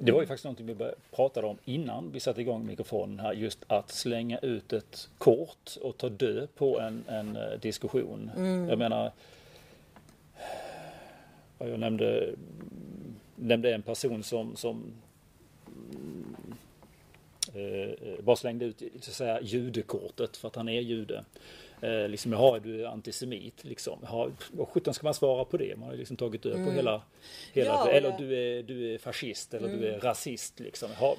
Det var ju faktiskt någonting vi pratade om innan vi satte igång mikrofonen här. Just att slänga ut ett kort och ta död på en, en eh, diskussion. Jag menar, jag nämnde, nämnde en person som, som mm, eh, bara slängde ut så att säga, judekortet för att han är jude. Eh, liksom, jaha, du är antisemit. Liksom. Vad sjutton ska man svara på det? Man har liksom tagit död på hela... hela
Ja,
eller
jag-
du, är, du är fascist eller du är rasist. Liksom. Jaha,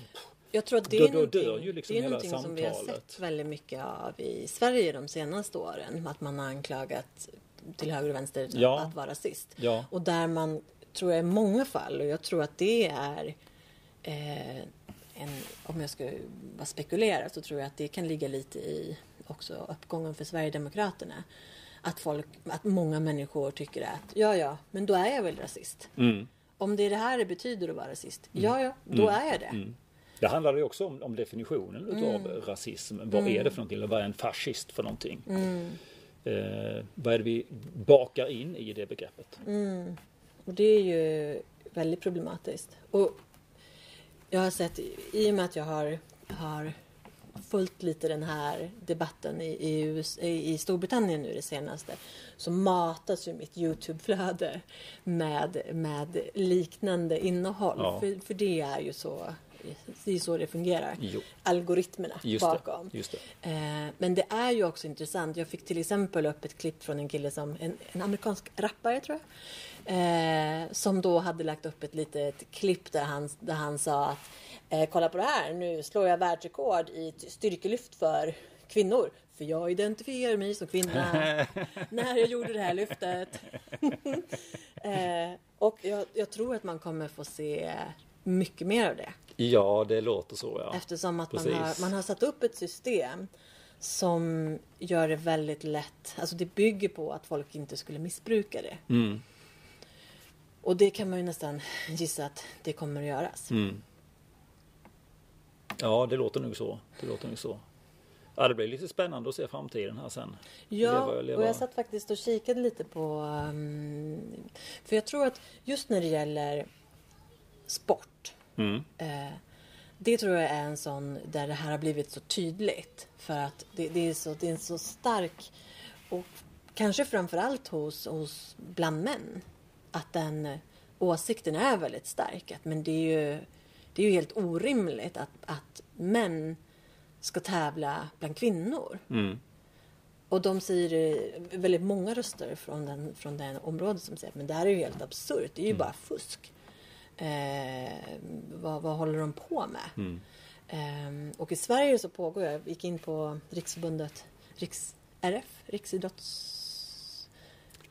Jag tror att det
Då-
är,
då dör
någonting,
liksom
det är någonting som vi har sett väldigt mycket av i Sverige de senaste åren. Att man har anklagat till höger och vänster
Ja.
att vara rasist.
Ja.
Och där man, tror jag i många fall, och jag tror att det är eh, en, om jag ska bara spekulera, så tror jag att det kan ligga lite i också uppgången för Sverigedemokraterna. Att, folk, att många människor tycker att ja, ja, men då är jag väl rasist.
mm.
Om det är det här det betyder att vara rasist, ja, ja, då är jag det.
Mm. Det handlar ju också om, om definitionen utav
Mm.
rasism. Vad är det för någonting? Eller vad är en fascist för någonting?
Mm.
Eh, vad är det vi bakar in i det begreppet?
Mm. Och det är ju väldigt problematiskt. Och jag har sett, i och med att jag har har följt lite den här debatten i, i, US, i, i Storbritannien nu det senaste så matas ju mitt Youtube-flöde med, med liknande innehåll.
Ja.
För, för det är ju så det är så det fungerar.
Jo.
Algoritmerna
Just
bakom.
det. Det.
Eh, men det är ju också intressant. Jag fick till exempel upp ett klipp från en kille som, en, en amerikansk rappare tror jag. Eh, som då hade lagt upp ett litet klipp där han, där han sa att eh, kolla på det här, nu slår jag världsrekord i styrkelyft för kvinnor. För jag identifierar mig som kvinna när jag gjorde det här lyftet. eh, och jag, jag tror att man kommer få se mycket mer av det.
Ja, det låter så ja.
Eftersom att man har, man har satt upp ett system som gör det väldigt lätt. Alltså det bygger på att folk inte skulle missbruka det.
Mm.
Och det kan man ju nästan gissa att det kommer att göras.
Mm. Ja, det låter nog så. Det låter nog så. Ja, det blir lite spännande att se framtiden här sen.
Ja,
Leva- leva-
och jag satt faktiskt och kikade lite på... um, för jag tror att just när det gäller sport.
Mm.
Eh, det tror jag är en sån där det här har blivit så tydligt. För att det, det, är, så, det är en så stark och kanske framförallt hos, hos bland män. Att den eh, åsikten är väldigt stark. Att, men det är ju, det är ju helt orimligt att, att män ska tävla bland kvinnor.
Mm.
Och de säger väldigt många röster från den, från den området som säger men det här är ju helt absurt. Det är ju bara fusk. Eh, vad, vad håller de på med? Eh, och i Sverige så pågår, jag gick in på Riksförbundet, Riks, RF, Riksidrotts...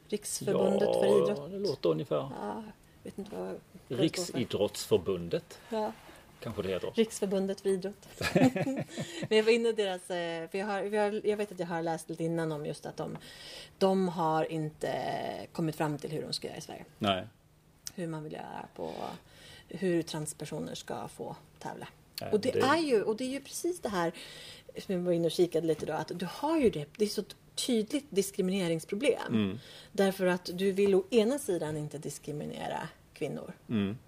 Riksförbundet
ja,
för idrott.
det låter ungefär.
Ja, vet inte vad.
Riksidrottsförbundet
Ja.
kanske det heter.
Riksförbundet för idrott. Men jag var inne i deras, eh, för jag, har, vi jag vet att jag har läst lite innan om just att de, de har inte kommit fram till hur de ska göra i Sverige.
Nej.
Hur man vill göra på hur transpersoner ska få tävla.
Nej,
och, det
det-
Är ju, och det är ju precis det här som jag var inne och kikade lite då, att du har ju det, det är så tydligt diskrimineringsproblem.
Mm.
Därför att du vill å ena sidan inte diskriminera kvinnor.
Mm.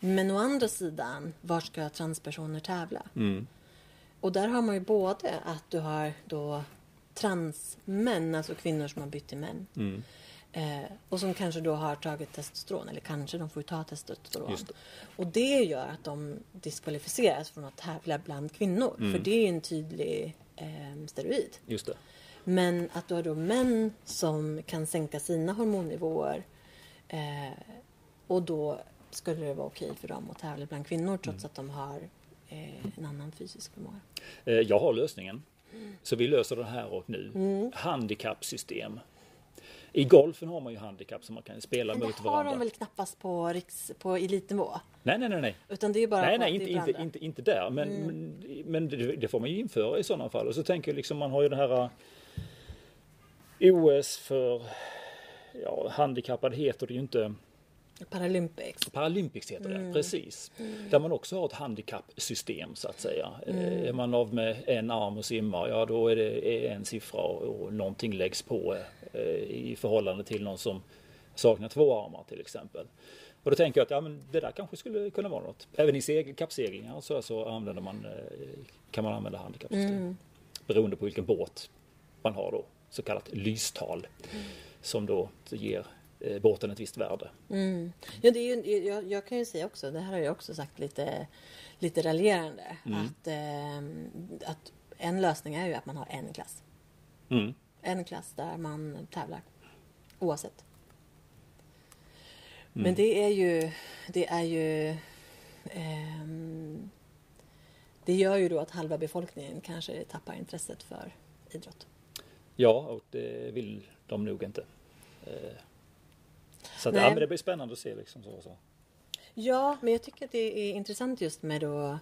Men å andra sidan, var ska transpersoner tävla?
Mm.
Och där har man ju både att du har då transmän, alltså kvinnor som har bytt till män.
Mm.
Eh, och som kanske då har tagit testosteron, eller kanske de får ju ta testosteron.
Det.
Och det gör att de diskvalificeras från att tävla bland kvinnor.
Mm.
För det är en tydlig eh, steroid.
Just det.
Men att du har då män som kan sänka sina hormonnivåer eh, och då skulle det vara okej för dem att tävla bland kvinnor trots att de har eh, en annan fysisk förmåga.
Eh, Jag har lösningen. Så vi löser det här och nu. Handikappsystem. I golfen har man ju handikapp som man kan spela
Men
mot
det har
varandra.
de väl knappast på, riks, på elitnivå?
Nej, nej, nej, nej.
Utan det är bara
Nej, nej, inte, inte,
varandra.
inte, inte där. Men, men, men det, det får man ju införa i sådana fall. Och så tänker jag liksom, man har ju det här OS för ja, handikappade heter det ju inte.
Paralympics.
Paralympics heter det,
Mm.
precis. Där man också har ett handikappsystem så att säga.
Mm.
Eh, Är man av med en arm och simmar, ja då är det en siffra och, någonting läggs på eh, i förhållande till någon som saknar två armar till exempel. Och då tänker jag att ja, men det där kanske skulle kunna vara något. Även i kappseglingar så, så använder man, eh, kan man använda handikappsystem.
Mm.
Beroende på vilken båt man har då, så kallat lystal. Som då ger eh, båten ett visst värde.
Mm. Ja, det är ju, jag, jag kan ju säga också, det här har jag också sagt lite, lite raljerande, att, eh, att en lösning är ju att man har en klass.
Mm.
En klass där man tävlar. Oavsett.
Mm.
Men det är ju, det är ju ehm, det gör ju då att halva befolkningen kanske tappar intresset för idrott.
Ja, och det vill de nog inte. Eh, Så att, ja, men det blir spännande att se liksom så. så.
Ja, men jag tycker att det är intressant just med då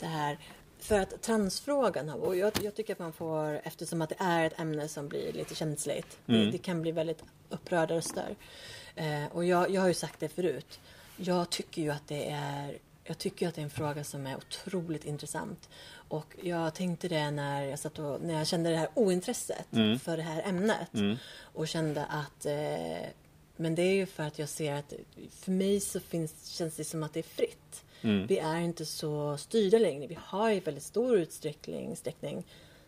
det här för att transfrågan, och jag, jag tycker att man får, eftersom att det är ett ämne som blir lite känsligt, det, det kan bli väldigt upprörda röster. Eh, och jag, jag har ju sagt det förut, jag tycker ju att det är jag tycker att det är en fråga som är otroligt intressant. Och jag tänkte det när jag, satt och, när jag kände det här ointresset för det här ämnet. Och kände att eh, men det är ju för att jag ser att för mig så finns, känns det som att det är fritt.
Mm.
Vi är inte så styrda längre. Vi har i väldigt stor utsträckning,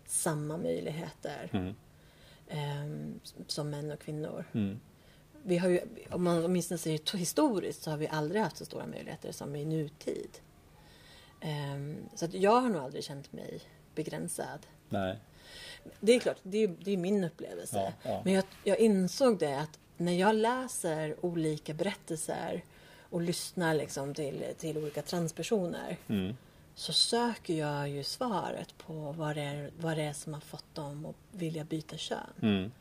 samma möjligheter
Mm.
ehm, som män och kvinnor. Vi har ju, om man åtminstone ser det historiskt så har vi aldrig haft så stora möjligheter som i nutid. Ehm, så att jag har nog aldrig känt mig begränsad.
Nej.
Det är klart, det är, det är min upplevelse.
Ja, ja.
Men jag, jag insåg det att när jag läser olika berättelser och lyssnar liksom till, till olika transpersoner
Mm.
så söker jag ju svaret på vad det, är, vad det är som har fått dem att vilja byta kön.
Mm.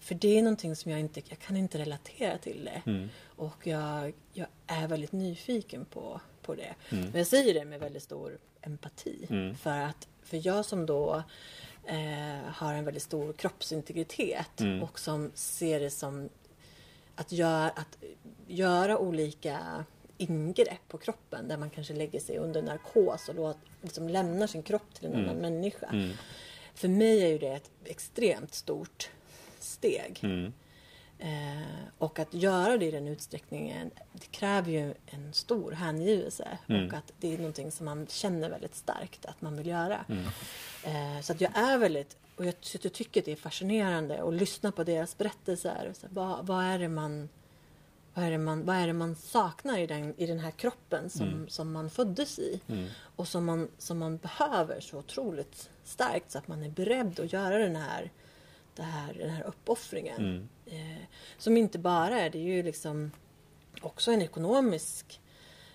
För det är någonting som jag inte, jag kan inte relatera till det.
Mm.
Och jag, jag är väldigt nyfiken på, på det.
Mm.
Men jag säger det med väldigt stor empati.
Mm.
För att för jag som då eh, har en väldigt stor kroppsintegritet
Mm.
och som ser det som att, gör, att göra olika ingrepp på kroppen där man kanske lägger sig under narkos och då liksom lämnar sin kropp till en
Mm.
annan människa.
Mm.
För mig är ju det ett extremt stort steg.
Mm.
Eh, och att göra det i den utsträckningen det kräver ju en stor hängivelse
Mm.
och att det är någonting som man känner väldigt starkt att man vill göra.
Mm.
Eh, så att jag är väldigt, och jag, jag tycker att det är fascinerande att lyssna på deras berättelser. Och Så, vad, vad, är det man, vad, är det man, vad är det man saknar i den, i den här kroppen som,
Mm.
som man föddes i?
Mm.
Och som man, som man behöver så otroligt starkt så att man är beredd att göra den här, det här, den här uppoffringen.
Mm.
Eh, som inte bara är, det är ju liksom också en ekonomisk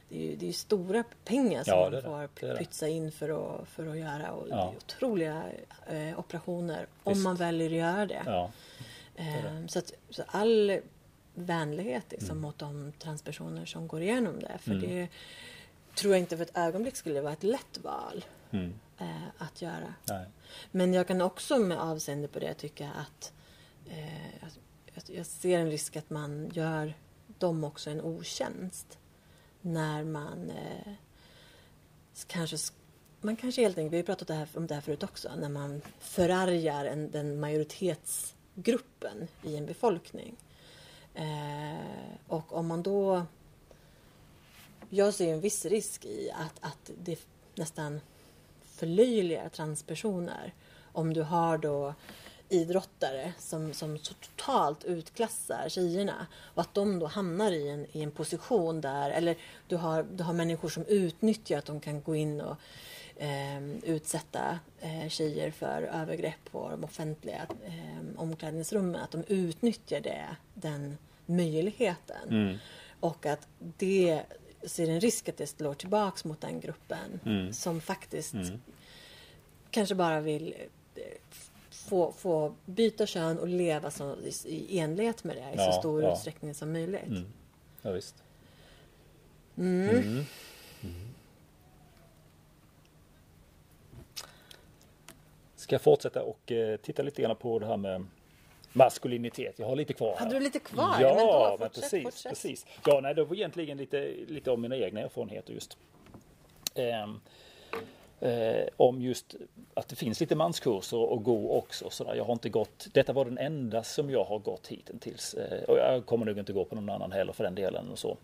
det är ju, det är ju stora pengar som
Ja, det
man
det.
får
Det det.
pytsa in för att, för att göra och
Ja.
det är otroliga eh, operationer om
Visst.
man väljer att göra det.
Ja. är det.
Eh, så, att, så all vänlighet liksom,
Mm.
mot de transpersoner som går igenom det. För
Mm.
det tror jag inte för ett ögonblick skulle vara ett lätt val
Mm.
Eh, att göra.
Nej.
Men jag kan också med avseende på det tycka att eh, att- jag ser en risk att man gör dem också en otjänst. När man eh, kanske man kanske helt enkelt, vi har pratat det här, om det här förut också, när man förargar en, den majoritetsgruppen i en befolkning. Eh, och om man då... Jag ser en viss risk i att, att det nästan förlöjligar transpersoner. Om du har då idrottare som, som så totalt utklassar tjejerna och att de då hamnar i en, i en position där, eller du har, du har människor som utnyttjar att de kan gå in och eh, utsätta eh, tjejer för övergrepp på de offentliga eh, omklädningsrummen, att de utnyttjar det, den möjligheten.
Mm.
Och att det ser en risk att det slår tillbaks mot den gruppen
Mm.
som faktiskt
Mm.
kanske bara vill eh, få, få byta kön och leva så, i, enlighet med det i
Ja,
så stor
ja.
utsträckning som möjligt.
Mm. Ja, visst.
Mm.
Mm. Ska jag fortsätta och eh, titta lite grann på det här med maskulinitet. Jag har lite kvar. här.
Hade du lite kvar?
Ja,
men då, fortsätt,
precis,
fortsätt.
precis. Ja, nej, det var egentligen lite, lite om mina egna erfarenheter just. Ehm, eh, om just att det finns lite manskurser att gå också. Så där. Jag har inte gått, detta var den enda som jag har gått hittills. Eh, och jag kommer nog inte gå på någon annan heller för den delen. och så.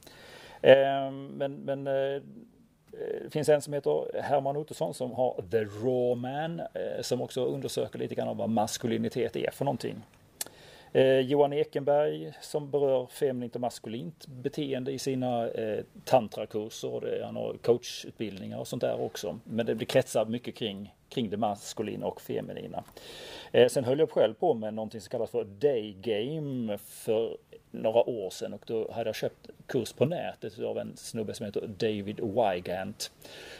Ehm, men men eh, det finns en som heter Herman Ottosson som har The Raw Man eh, som också undersöker lite grann om vad maskulinitet är för någonting. Eh, Johan Ekenberg som berör feminint och maskulint beteende i sina eh, tantrakurser. och det- Han har coachutbildningar och sånt där också. Men det blir kretsar mycket kring, kring det maskulina och feminina. Eh, sen höll jag själv på med någonting som kallas för Day Game för några år sedan och då hade jag köpt kurs på nätet av en snubbe som heter David Wygant.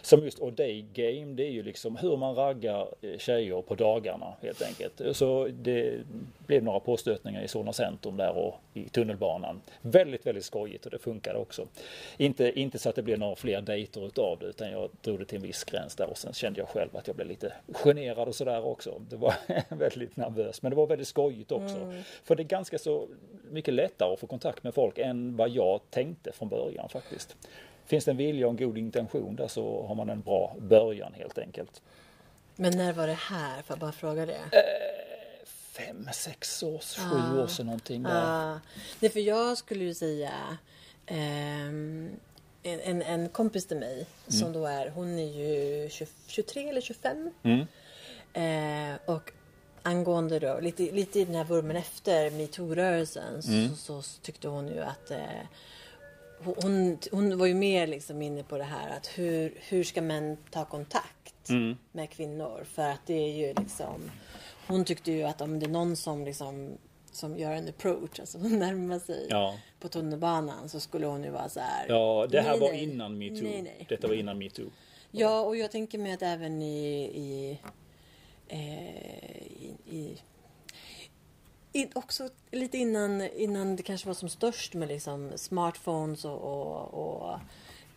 Som just, och Day Game det är ju liksom hur man raggar eh, tjejer på dagarna helt enkelt. Så det blev några påstötningar i Solna centrum där och i tunnelbanan. Väldigt, väldigt skojigt och det funkade också. Inte, inte så att det blev några fler dejter utav det utan jag drog det till en viss gräns där och sen kände jag själv att jag blev lite generad och sådär också. Det var väldigt nervös men det var väldigt skojigt också. För det är ganska så mycket lättare att få kontakt med folk än vad jag tänkte från början faktiskt. Finns det en vilja och en god intention där så har man en bra början helt enkelt.
Men när var det här? Får jag bara fråga det?
Fem, sex års, sju år sedan någonting där.
Ah, nej, för jag skulle ju säga ehm, en, en kompis till mig som då är, hon är ju 20, 23 eller 25.
Mm.
Eh, och angående då, lite, lite i den här vurmen efter metoo-rörelsen
Mm.
så, så tyckte hon ju att eh, hon, hon var ju mer liksom inne på det här att hur, hur ska män ta kontakt
Mm.
med kvinnor? För att det är ju liksom Hon tyckte ju att om det är någon som liksom som gör en approach, alltså närmar sig
Ja.
på tunnelbanan så skulle hon ju vara så här.
Ja, det här
nej,
var
nej.
innan metoo.
Nej.
Detta var innan metoo.
Ja, och jag tänker mig att även i, i, i, i i, också lite innan, innan det kanske var som störst med liksom smartphones och, och, och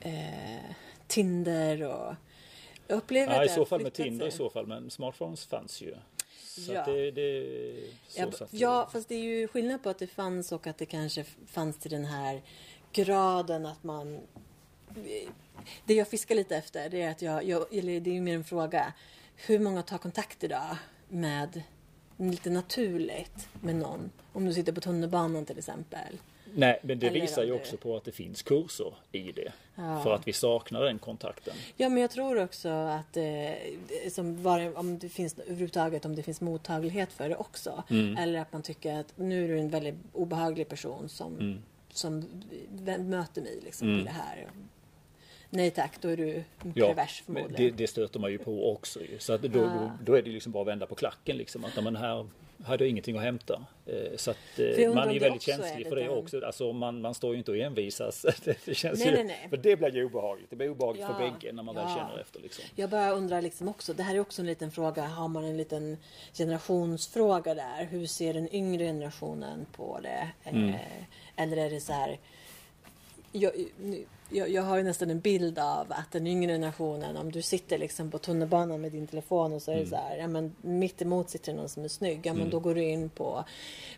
eh, Tinder och jag upplever
Ja, i så fall med Tinder i
sig.
så fall, men smartphones fanns ju. Så
Ja.
det, det så
Ja, ja, fast det är ju skillnad på att det fanns och att det kanske fanns till den här graden att man... Det jag fiskar lite efter det är att jag, jag eller det är ju mer en fråga. Hur många tar kontakt idag med lite naturligt med någon? Om du sitter på tunnelbanan till exempel.
Nej, men det
Eller
visar ju också på att det finns kurser i det.
Ja.
För att vi saknar den kontakten.
Ja, men jag tror också att eh, var, om det finns överhuvudtaget om det finns mottaglighet för det också.
Mm.
Eller att man tycker att nu är du en väldigt obehaglig person som,
Mm.
som möter mig liksom på det här. Nej tack, då är du
Ja,
pervers
men
förmodligen.
det, det stöter man ju på också. ju. Så att då, då, då är det liksom bara att vända på klacken. Liksom. Att, ja, men här hade jag ingenting att hämta. Eh, Så att eh, man är ju väldigt
är
känslig
det
för det
den-
också. Alltså, man, man står ju inte och envisas. Det, det känns
Nej,
ju,
nej, nej.
För det blir ju obehagligt. Det blir obehagligt
Ja,
för bägge när man väl
ja.
känner efter. Liksom.
Jag bara undrar liksom också, det här är också en liten fråga, har man en liten generationsfråga där? Hur ser den yngre generationen på det?
Mm.
Eh, eller är det så här, jag, nu- jag, jag har ju nästan en bild av att den yngre generationen, om du sitter liksom på tunnelbanan med din telefon och så är det så här, ja men mitt emot sitter någon som är snygg, ja men då går du in på,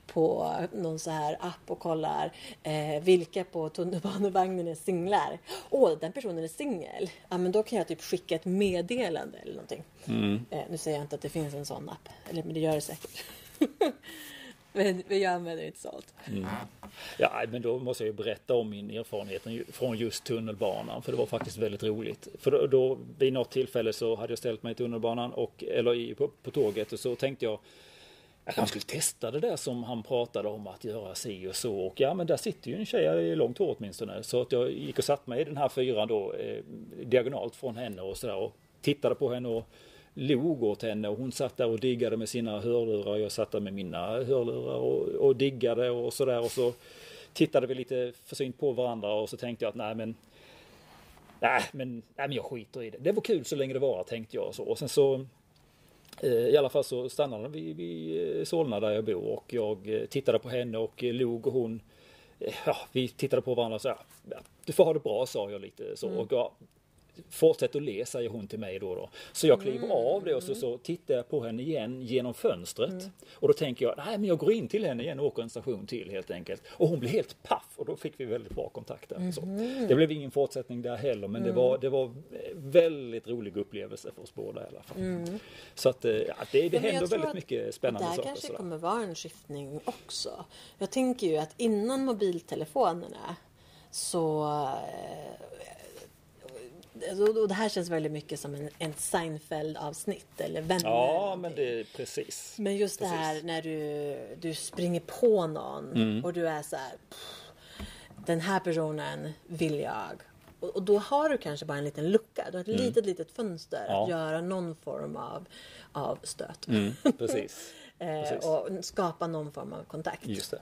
på någon så här app och kollar eh, vilka på tunnelbanevagnen är singlar. Åh, den personen är singel. Ja men då kan jag typ skicka ett meddelande eller någonting. Eh, nu säger jag inte att det finns en sån app, eller men det gör det säkert. men, men jag använder inte sånt. Mm.
Ja, men då måste jag ju berätta om min erfarenhet från just tunnelbanan. För det var faktiskt väldigt roligt. För då, då vid något tillfälle så hade jag ställt mig i tunnelbanan och, eller i, på, på tåget och så tänkte jag jag kanske skulle testa det där som han pratade om att göra si och så. Och ja, men där sitter ju en tjej i långt hår åtminstone. Så att jag gick och satt mig i den här fyran då eh, diagonalt från henne och sådär och tittade på henne och log åt henne och hon satt där och diggade med sina hörlurar och jag satt där med mina hörlurar och, och diggade och sådär och så tittade vi lite försynt på varandra och så tänkte jag att nej men Nej men, nej men jag skiter i det. Det var kul så länge det var tänkte jag. Så. Och sen så eh, i alla fall så stannade vi vid Solna där jag bor och jag eh, tittade på henne och eh, log och hon eh, Ja, vi tittade på varandra och så här, ja, Du får ha det bra sa jag lite så. Och jag, Fortsätt att le säger hon till mig då. då. Så jag kliver av det och så, så tittar jag på henne igen genom fönstret. Och då tänker jag, nej men jag går in till henne igen och åker en station till helt enkelt. Och hon blir helt paff och då fick vi väldigt bra kontakt där. Så. Det blev ingen fortsättning där heller men det, var, det var väldigt rolig upplevelse för oss båda i alla fall. Så att eh, ja, det, det händer väldigt mycket spännande
Det här
saker.
kanske
sådär.
kommer vara en skiftning också. Jag tänker ju att innan mobiltelefonerna så... eh, och- det här känns väldigt mycket som en, en Seinfeld-avsnitt eller Vänner.
Ja men det är precis.
Men just det
Precis.
här när du, du springer på någon
Mm.
och du är så här. "Pff, Den här personen vill jag. Och, och då har du kanske bara en liten lucka. Du har ett litet, litet fönster att
Mm. Ja.
göra någon form av, av stöt.
Mm, precis.
Eh,
Precis.
och skapa någon form av kontakt.
Just det.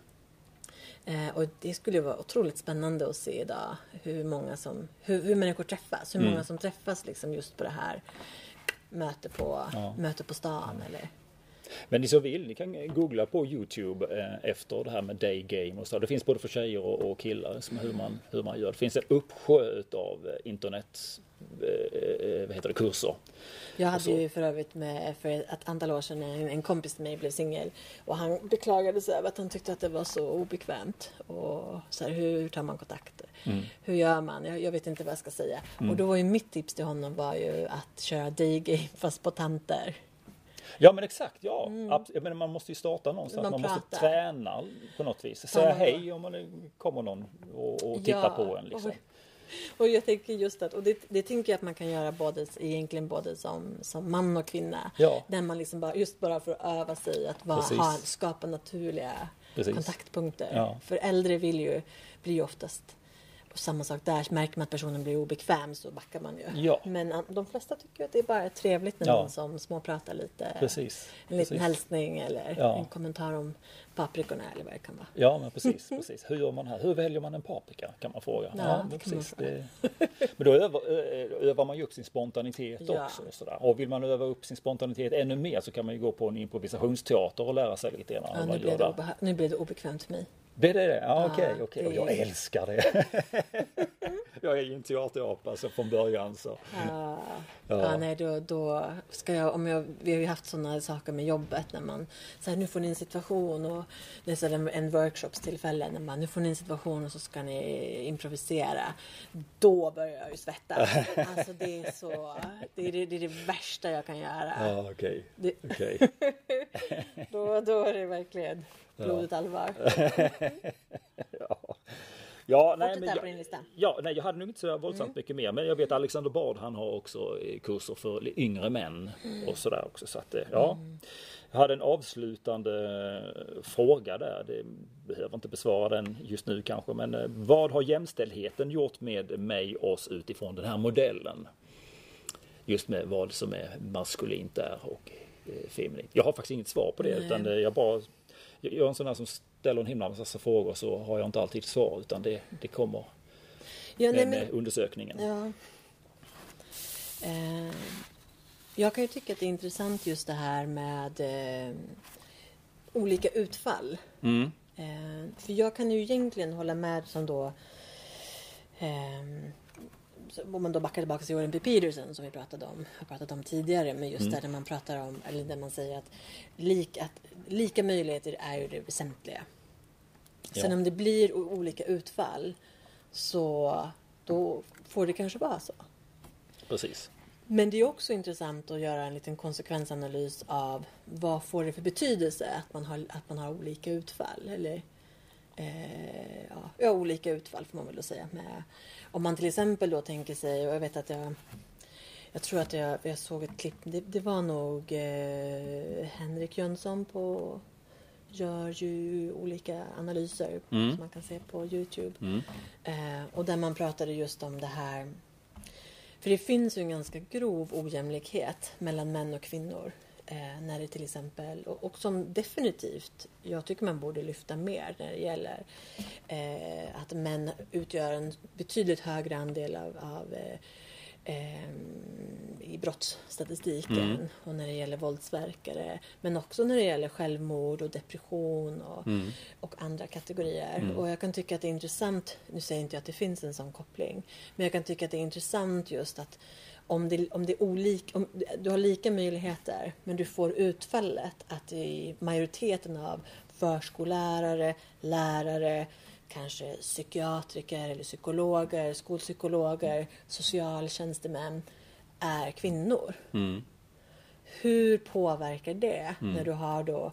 Eh, och det skulle vara otroligt spännande att se idag hur många som, hur, hur människor träffas. Hur
Mm.
många som träffas liksom just på det här möte på,
Ja.
möte på stan eller
Men ni så vill, ni kan googla på Youtube eh, efter det här med day game och så. Det finns både för tjejer och, och killar som hur, man, hur man gör. Det finns en uppsjö av eh, internet vad heter det, kurser.
Jag hade
så.
ju för övrigt med, för ett antal år sedan en, en kompis till mig blev singel och han beklagade sig över att han tyckte att det var så obekvämt. Och så här, hur tar man kontakt?
Mm.
Hur gör man? Jag, jag vet inte vad jag ska säga. Och då var ju mitt tips till honom var ju att köra daygame fast på tanter.
Ja men exakt, ja. Jag menar, man måste ju starta någonstans.
Mm. Man
Man, måste träna på något vis. Säga hej om man kommer någon och, och tittar på en. Liksom.
och och jag tänker just att, och det, det tänker jag att man kan göra både, egentligen både som, som man och kvinna.
Ja.
Där man liksom bara, just bara för att öva sig att
Precis.
ha, skapa naturliga
Precis.
kontaktpunkter.
Ja.
För äldre vill ju, blir ju oftast och samma sak där, märker man att personen blir obekväm så backar man ju.
Ja.
Men de flesta tycker att det är bara trevligt när
Ja.
någon som småpratar lite.
Precis.
En liten
precis.
hälsning eller
Ja.
en kommentar om paprikorna eller vad det kan vara.
Ja, men precis, precis. Hur gör man här? Hur väljer man en paprika? Kan man fråga.
Ja,
men
kan man
precis. Det... Men då övar, övar man ju upp sin spontanitet
Ja.
också. Och, sådär. och vill man öva upp sin spontanitet ännu mer så kan man ju gå på en improvisationsteater och lära sig lite grann.
Ja, nu, blev
gör
det nu blev det obekvämt för mig.
Det det? Ja, okej. Och
det-
jag älskar det. jag är ju en teaterapa så från början så.
Ja,
Ja.
ja. nej då, då ska jag, om jag, vi har ju haft sådana saker med jobbet när man, så här, nu får ni en situation och det är så här en, workshopstillfälle när man, nu får ni en situation och så ska ni improvisera. Då börjar jag ju svettas. Alltså det är så, det är det, det, är det värsta jag kan göra.
Ja, okej.
Det,
okej.
då, då är det verkligen blodigt allvar.
Ja. Ja, nej, men jag, ja, nej, jag hade nog inte så våldsamt
Mm.
mycket mer. Men jag vet Alexander Bard han har också eh, kurser för yngre män
Mm.
och sådär också. Så att, eh, ja. Jag hade en avslutande eh, fråga där. Det behöver inte besvara den just nu kanske. Men vad har jämställdheten gjort med mig, oss utifrån den här modellen? Just med vad som är maskulint där och feminint. Jag har faktiskt inget svar på det
Nej.
utan jag bara jag är en sån där som ställer en himla massa frågor så har jag inte alltid svar utan det, det kommer
Ja, nej,
med,
men,
med undersökningen.
Ja. Eh, jag kan ju tycka att det är intressant just det här med eh, olika utfall.
Mm.
Eh, för jag kan ju egentligen hålla med som då eh, så om man då backar tillbaka till Jordan B. Peterson som vi pratade om, har pratat om tidigare, men just där när man pratar om, eller där man säger att, lik, att lika möjligheter är ju det väsentliga. Sen
Ja.
om det blir olika utfall så då får det kanske vara så.
Precis.
Men det är också intressant att göra en liten konsekvensanalys av vad får det för betydelse att man har, att man har olika utfall. Eller, eh, ja, olika utfall får man väl säga. Med, om man till exempel då tänker sig, och jag vet att jag jag tror att jag, jag såg ett klipp, det, det var nog eh, Henrik Jönsson på gör ju olika analyser
Mm.
som man kan se på Youtube.
Mm.
Eh, och där man pratade just om det här. För det finns ju en ganska grov ojämlikhet mellan män och kvinnor. Eh, när det till exempel, och, och som definitivt jag tycker man borde lyfta mer när det gäller eh, att män utgör en betydligt högre andel av, av eh, eh, i brottsstatistiken
Mm.
och när det gäller våldsverkare. Men också när det gäller självmord och depression och,
Mm.
och andra kategorier.
Mm.
Och jag kan tycka att det är intressant, nu säger inte jag att det finns en sån koppling, men jag kan tycka att det är intressant just att om det, om det är olik, om du har lika möjligheter men du får utfallet att i majoriteten av förskollärare, lärare, kanske psykiatriker eller psykologer, skolpsykologer, socialtjänstemän är kvinnor.
Mm.
Hur påverkar det när du har då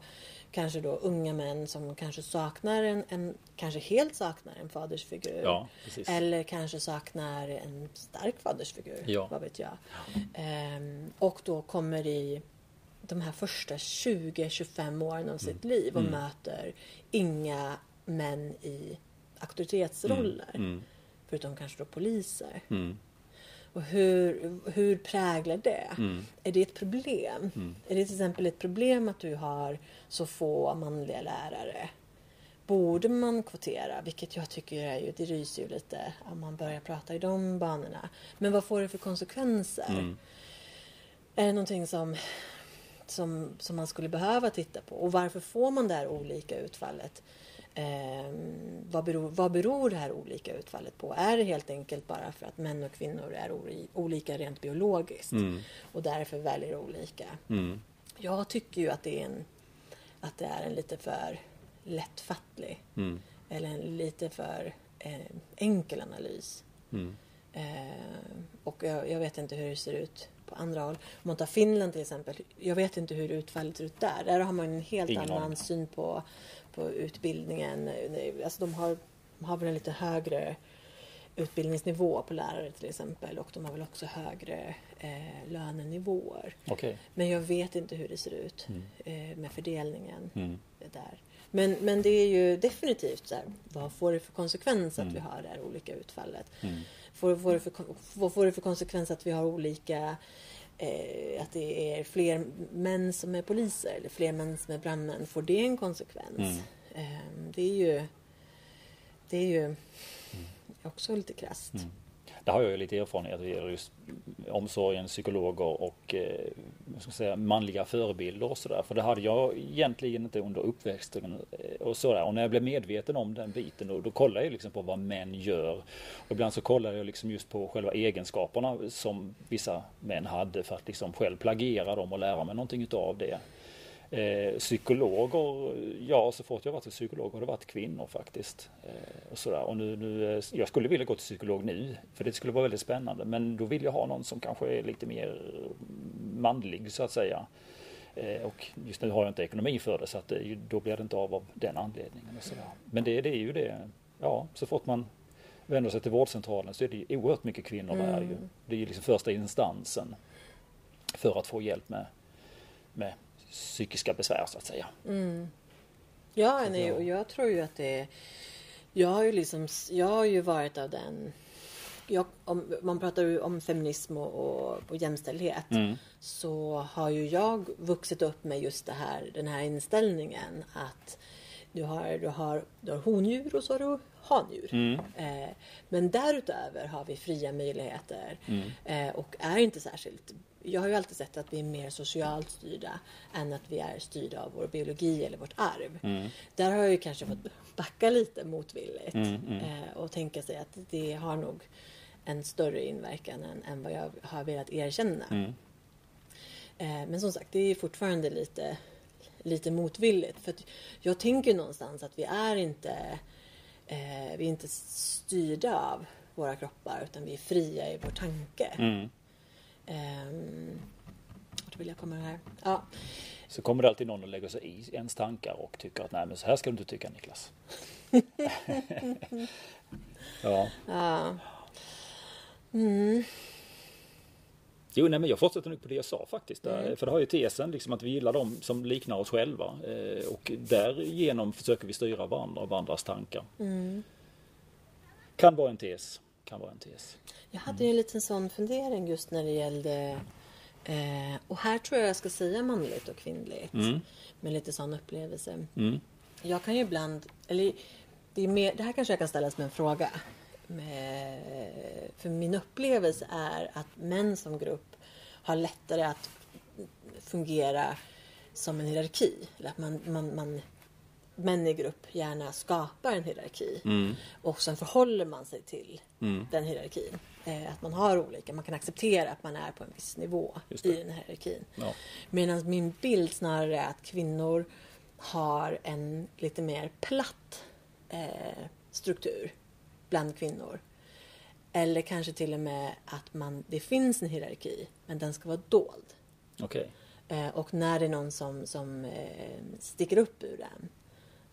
kanske då unga män som kanske saknar en, en kanske helt saknar en fadersfigur.
Ja.
Eller kanske saknar en stark fadersfigur.
Ja.
Vad vet jag. Ehm, och då kommer i de här första 20-25 åren av sitt liv och möter inga män i auktoritetsroller.
Mm.
Förutom kanske då poliser.
Mm.
Och hur, hur präglar det?
Mm.
Är det ett problem? Är det till exempel ett problem att du har så få manliga lärare? Borde man kvotera? Vilket jag tycker är ju, det ryser ju lite om man börjar prata i de banorna. Men vad får det för konsekvenser?
Mm.
Är det någonting som, som, som man skulle behöva titta på? Och varför får man det här olika utfallet? Ehm, vad, beror, vad beror det här olika utfallet på? Är det helt enkelt bara för att män och kvinnor är olika rent biologiskt
Mm.
och därför väljer olika?
Mm.
Jag tycker ju att det är en, att det är en lite för lättfattlig
Mm.
eller en lite för eh, enkel analys. Eh, och jag, jag vet inte hur det ser ut på andra håll. Om man tar Finland till exempel. Jag vet inte hur utfallet ser ut där. Där har man en helt
Ingen
annan syn på, på utbildningen. Alltså de har, de har väl en lite högre utbildningsnivå på lärare till exempel och de har väl också högre eh, lönenivåer.
Okej.
Men jag vet inte hur det ser ut
Mm.
eh, med fördelningen
Mm.
där. Men, men det är ju definitivt så här, vad får det för konsekvens att
Mm.
vi har det här olika utfallet?
Mm.
Får, får det för, vad får det för konsekvens att vi har olika eh, att det är fler män som är poliser eller fler män som är brandmän? Får det en konsekvens?
Mm.
Eh, det är ju det är ju också lite krasst.
Mm. Där har jag ju lite erfarenhet av just omsorgen, psykologer och eh, ska säga, manliga förebilder och sådär. För det hade jag egentligen inte under uppväxten eh, och sådär. Och när jag blev medveten om den biten då, då kollade jag liksom på vad män gör. Och ibland så kollade jag liksom just på själva egenskaperna som vissa män hade för att liksom själv plagiera dem och lära mig någonting utav det. Eh, psykologer, ja så fort jag varit till psykolog har det varit kvinnor faktiskt. Eh, och sådär. och nu, nu, eh, jag skulle vilja gå till psykolog nu för det skulle vara väldigt spännande men då vill jag ha någon som kanske är lite mer manlig så att säga. Eh, och just nu har jag inte ekonomi för det så att det, då blir det inte av av den anledningen. Och sådär. Men det, det är ju det, ja så fort man vänder sig till vårdcentralen så är det ju oerhört mycket kvinnor där ju.
Mm.
Det är ju liksom första instansen för att få hjälp med, med psykiska besvär så att säga.
Mm. Ja,
Så
nej,
jag-
och jag tror ju att det är... Jag har ju liksom, jag har ju varit av den... Jag, om man pratar ju om feminism och, och, och jämställdhet
Mm.
så har ju jag vuxit upp med just det här, den här inställningen att du har, du har, du har hondjur och så har du handjur.
Mm.
Eh, men därutöver har vi fria möjligheter
Mm.
eh, och är inte särskilt jag har ju alltid sett att vi är mer socialt styrda än att vi är styrda av vår biologi eller vårt arv.
Mm.
Där har jag ju kanske fått backa lite motvilligt
Mm, mm.
eh, och tänka sig att det har nog en större inverkan än, än vad jag har velat erkänna.
Mm.
Eh, men som sagt, det är fortfarande lite, lite motvilligt. För jag tänker någonstans att vi är inte, eh, vi är inte styrda av våra kroppar utan vi är fria i vår tanke. Ehm, vart vill jag komma här? Ja,
Så kommer det alltid någon och lägger sig i ens tankar och tycker att nej men så här ska du inte tycka Niklas. ja.
ja. Mm,
Jo, nej, men jag fortsätter nog på det jag sa faktiskt.
Mm.
För det har ju tesen liksom att vi gillar dem som liknar oss själva. Eh, och därigenom försöker vi styra varandra och varandras tankar.
mm.
Kan vara en tes. Kan vara en tes.
Jag hade ju en liten sån fundering just när det gällde eh, och här tror jag jag ska säga manligt och kvinnligt.
Mm.
Med lite sån upplevelse.
Mm.
Jag kan ju ibland, eller det, är mer, det här kanske jag kan ställa som en fråga. Med, för min upplevelse är att män som grupp har lättare att fungera som en hierarki. Eller att man, man, man, män i grupp gärna skapar en hierarki.
Mm.
Och sen förhåller man sig till
Mm.
den hierarkin. Eh, att man har olika, man kan acceptera att man är på en viss nivå i den här hierarkin.
Ja.
Medan min bild snarare är att kvinnor har en lite mer platt eh, struktur bland kvinnor. Eller kanske till och med att man, det finns en hierarki men den ska vara dold.
Okej.
Eh, och när det är någon som, som eh, sticker upp ur den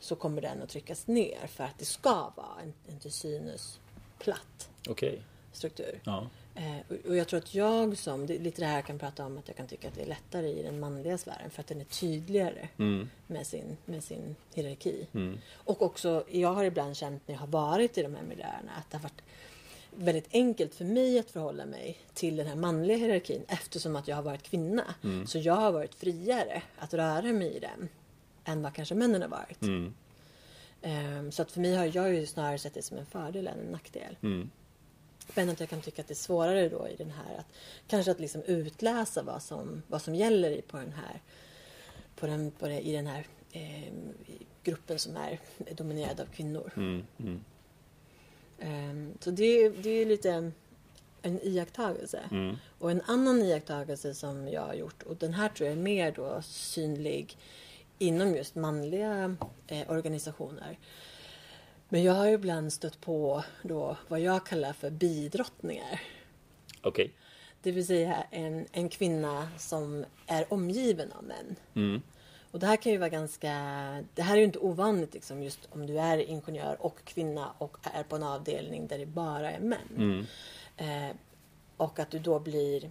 så kommer den att tryckas ner för att det ska vara en, en till synes platt
Okej.
struktur.
Ja.
Eh, och- jag tror att jag som, det lite det här jag kan prata om att jag kan tycka att det är lättare i den manliga sfären för att den är tydligare
Mm.
med sin, med sin hierarki.
Mm.
Och också, jag har ibland känt när jag har varit i de här miljöerna att det har varit väldigt enkelt för mig att förhålla mig till den här manliga hierarkin eftersom att jag har varit kvinna.
Mm.
Så jag har varit friare att röra mig i den än vad kanske männen har varit.
Mm.
Ehm, Så att för mig har jag ju snarare sett det som en fördel än en nackdel.
Mm.
Men att jag kan tycka att det är svårare då i den här att kanske att liksom utläsa vad som, vad som gäller på den här på den, på det, i den här eh, gruppen som är dominerad av kvinnor.
Mm. Mm.
Ehm, så det, det är lite en iakttagelse.
Mm.
Och en annan iakttagelse som jag har gjort och den här tror jag är mer då synlig inom just manliga eh, organisationer. Men jag har ju ibland stött på då vad jag kallar för bidrottningar.
Okej.
Det vill säga en, en kvinna som är omgiven av män.
Mm.
Och det här kan ju vara ganska, det här är ju inte ovanligt liksom just om du är ingenjör och kvinna och är på en avdelning där det bara är män. Eh, och att du då blir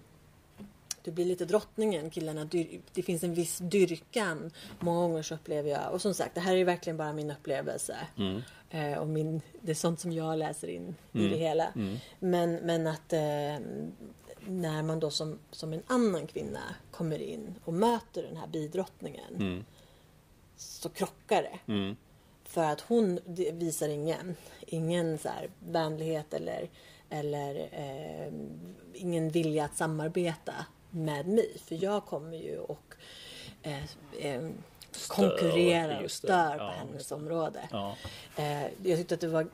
du blir lite drottningen, killarna. Det finns en viss dyrkan. Många gånger så upplever jag, och som sagt det här är verkligen bara min upplevelse. Eh, och min, det är sånt som jag läser in i det hela. Men, men att eh, när man då som, som en annan kvinna kommer in och möter den här bidrottningen så krockar det. För att hon visar ingen, ingen så här vänlighet eller, eller eh, ingen vilja att samarbeta med mig. För jag kommer ju och eh, eh, konkurrerar och stör på
Ja,
hennes område.
Ja.
Eh, jag tyckte att det var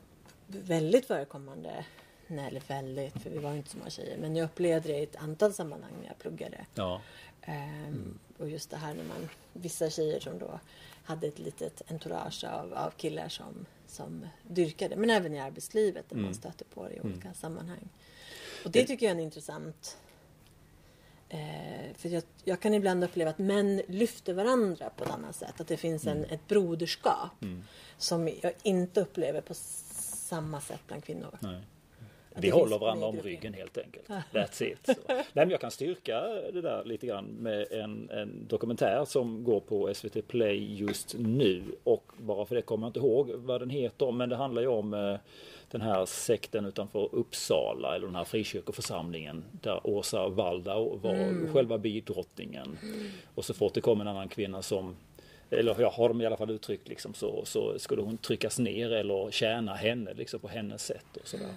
väldigt förekommande, nej eller väldigt, för vi var inte så många tjejer, men jag upplevde det i ett antal sammanhang när jag pluggade.
Ja.
Ehm, Och just det här när man, vissa tjejer som då hade ett litet entourage av, av killar som, som dyrkade, men även i arbetslivet där man stöter på det i olika sammanhang. Och det tycker jag är en intressant Eh, för jag, jag kan ibland uppleva att män lyfter varandra på ett annat sätt. Att det finns en, ett broderskap som jag inte upplever på samma sätt bland kvinnor.
Nej. Vi håller varandra om ryggen helt enkelt. That's it. Så. Nej, men jag kan styrka det där lite grann med en, en dokumentär som går på SVT Play just nu. Och bara för det kommer jag inte ihåg vad den heter. Men det handlar ju om eh, den här sekten utanför Uppsala. Eller den här frikyrkoförsamlingen. Där Åsa Waldau var själva bidrottningen. Och så fort det kom en annan kvinna som eller jag har de i alla fall uttryckt liksom så, så skulle hon tryckas ner eller tjäna henne liksom på hennes sätt och sådär.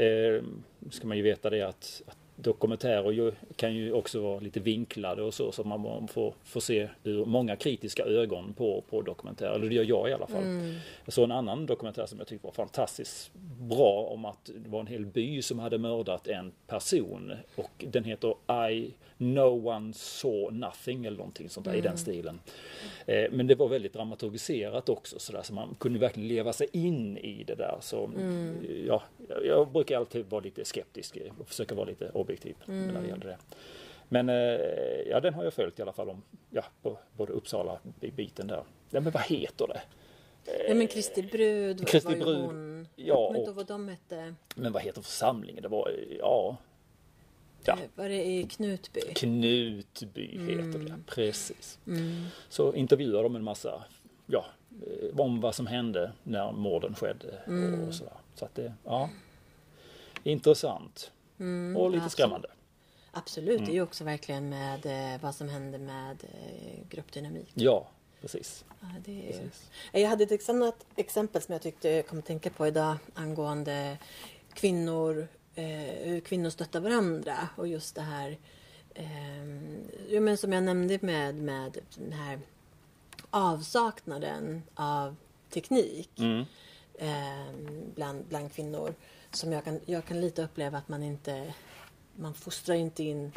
Eh, ska man ju veta det att, att dokumentärer ju, kan ju också vara lite vinklade och så så man får, får se ur många kritiska ögon på, på dokumentärer. Eller det gör jag i alla fall. Jag såg en annan dokumentär som jag tyckte var fantastiskt bra om att det var en hel by som hade mördat en person och den heter I No One Saw Nothing eller någonting sånt där i den stilen. Eh, men det var väldigt dramaturgiserat också sådär så man kunde verkligen leva sig in i det där. Så, ja, jag brukar alltid vara lite skeptisk och försöka vara lite objektiv när det gäller det. Men eh, ja, den har jag följt i alla fall om, ja, på både Uppsala-biten där. Ja, men vad heter det?
Ja men Kristi brud
Kristi
var ju
brud,
hon.
ja, och-
ihåg vad de hette.
Men vad heter församlingen? Det var, ja, ja.
Var det i Knutby?
Knutby heter
Mm.
det, precis. Så intervjuar de en massa, ja, eh, om vad som hände när morden skedde
Mm.
och sådär. Så att det, ja, intressant. och lite skrämmande.
Absolut,
Mm.
det är ju också verkligen med eh, vad som händer med eh, gruppdynamik.
Ja, precis.
Ja, det är...
precis.
Jag hade ett exempel, exempel som jag tyckte jag kom att tänka på idag angående kvinnor, eh, hur kvinnor stöttar varandra och just det här eh, men som jag nämnde med, med den här avsaknaden av teknik
Mm.
eh, bland, bland kvinnor som jag kan, jag kan lite uppleva att man inte man fostrar inte in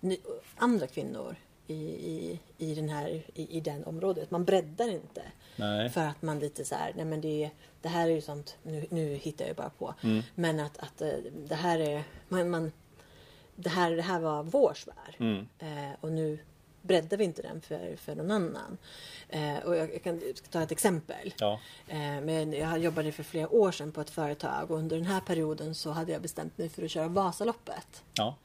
ny, andra kvinnor i, i, i, den här, i, i den området. Man breddar inte.
Nej.
För att man lite så här, nej men det, det här är ju sånt, nu, nu hittar jag bara på.
Mm.
Men att, att eh, det här är, man, man, det, här, det här var vår sfär.
Mm.
Eh, och nu breddar vi inte den för, för någon annan. Eh, och jag, jag kan jag ska ta ett exempel.
Ja.
Eh, Men jag jobbade för flera år sedan på ett företag och under den här perioden så hade jag bestämt mig för att köra Vasaloppet.
Ja.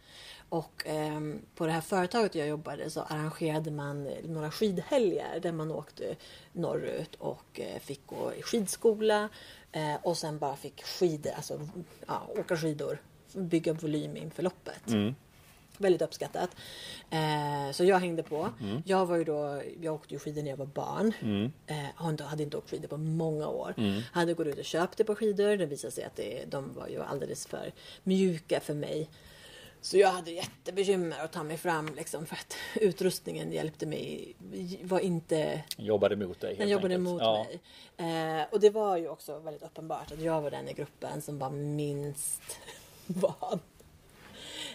Och ehm, på det här företaget jag jobbade så arrangerade man eh, några skidhelger där man åkte norrut och eh, fick gå i skidskola eh, och sen bara fick skidor, alltså ja, åka skidor, bygga volym inför loppet.
Mm.
Väldigt uppskattat. Eh, så jag hängde på. Jag var ju då, jag åkte ju skidor när jag var barn.
Mm.
Eh, inte, hade inte åkt skidor på många år.
Mm.
Hade gått ut och köpt ett par skidor. Det visade sig att det, de var ju alldeles för mjuka för mig. Så jag hade jättebekymmer att ta mig fram liksom för att utrustningen hjälpte mig. Var inte
Jobbade mot dig.
den jobbade
enkelt.
mot
ja.
mig. Eh, och det var ju också väldigt uppenbart att jag var den i gruppen som var minst van.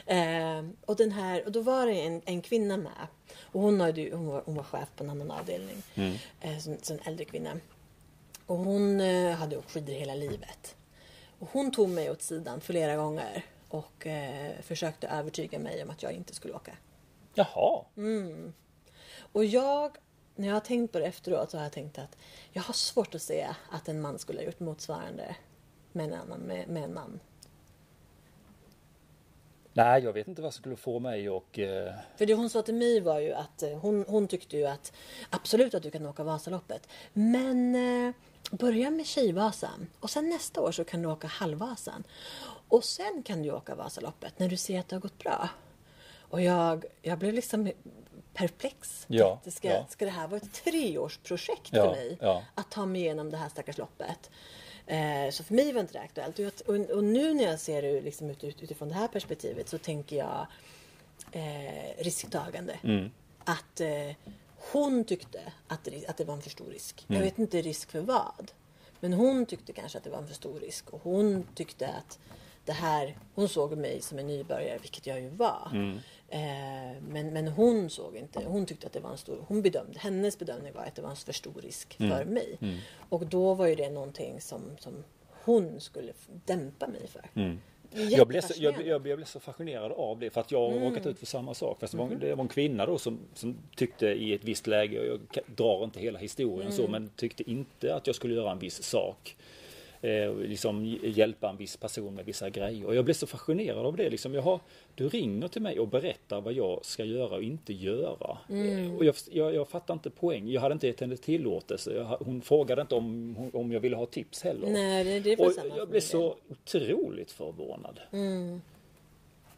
Eh, och, den här, och då var det en, en kvinna med. Och hon, hade, hon, var, hon var chef på en annan avdelning.
Mm.
Eh, som, som en äldre kvinna. Och hon eh, hade åkt skidor hela livet. Och hon tog mig åt sidan flera gånger. Och eh, försökte övertyga mig om att jag inte skulle åka.
Jaha.
Mm. Och jag när jag har tänkt på det efteråt så har jag tänkt att jag har svårt att se att en man skulle ha gjort motsvarande med en annan, med, med en man.
Nej, jag vet inte vad som skulle få mig och... Eh...
För det hon sa till mig var ju att eh, hon, hon tyckte ju att absolut att du kan åka Vasaloppet. Men eh, börja med Tjejvasan och sen nästa år så kan du åka Halvvasan. Och sen kan du åka Vasaloppet när du ser att det har gått bra. Och jag, jag blev liksom perplex.
Ja,
ska,
ja.
ska det här vara ett treårsprojekt
Ja,
för mig?
ja.
Att ta mig igenom det här stackars loppet. Eh, så för mig var inte det aktuellt. Och, och, och nu när jag ser det liksom ut, ut, utifrån det här perspektivet så tänker jag eh, risktagande.
Mm.
Att eh, hon tyckte att det, att det var en för stor risk.
Mm.
Jag vet inte risk för vad. Men hon tyckte kanske att det var en för stor risk. Och hon tyckte att det här, hon såg mig som en nybörjare, vilket jag ju var.
Mm.
Eh, men, men hon såg inte, hon tyckte att det var en stor, hon bedömde, hennes bedömning var att det var en för stor risk
Mm.
för mig. Och då var ju det någonting som, som hon skulle dämpa mig för.
Mm. Jag blev, så, jag, jag, blev så fascinerad av det för att jag har råkat ut för samma sak. Fast det, var, det var en kvinna då som, som tyckte i ett visst läge, och jag drar inte hela historien så, men tyckte inte att jag skulle göra en viss sak. Eh, liksom hj- hjälpa en viss person med vissa grejer. Och jag blev så fascinerad av det. Liksom, jag har, du ringer till mig och berättar vad jag ska göra och inte göra. Eh, Och jag, jag, jag fattar inte poäng. Jag hade inte gett henne tillåtelse. Jag, hon frågade inte om, om jag ville ha tips heller.
Nej, det, är
Och jag blev så otroligt förvånad.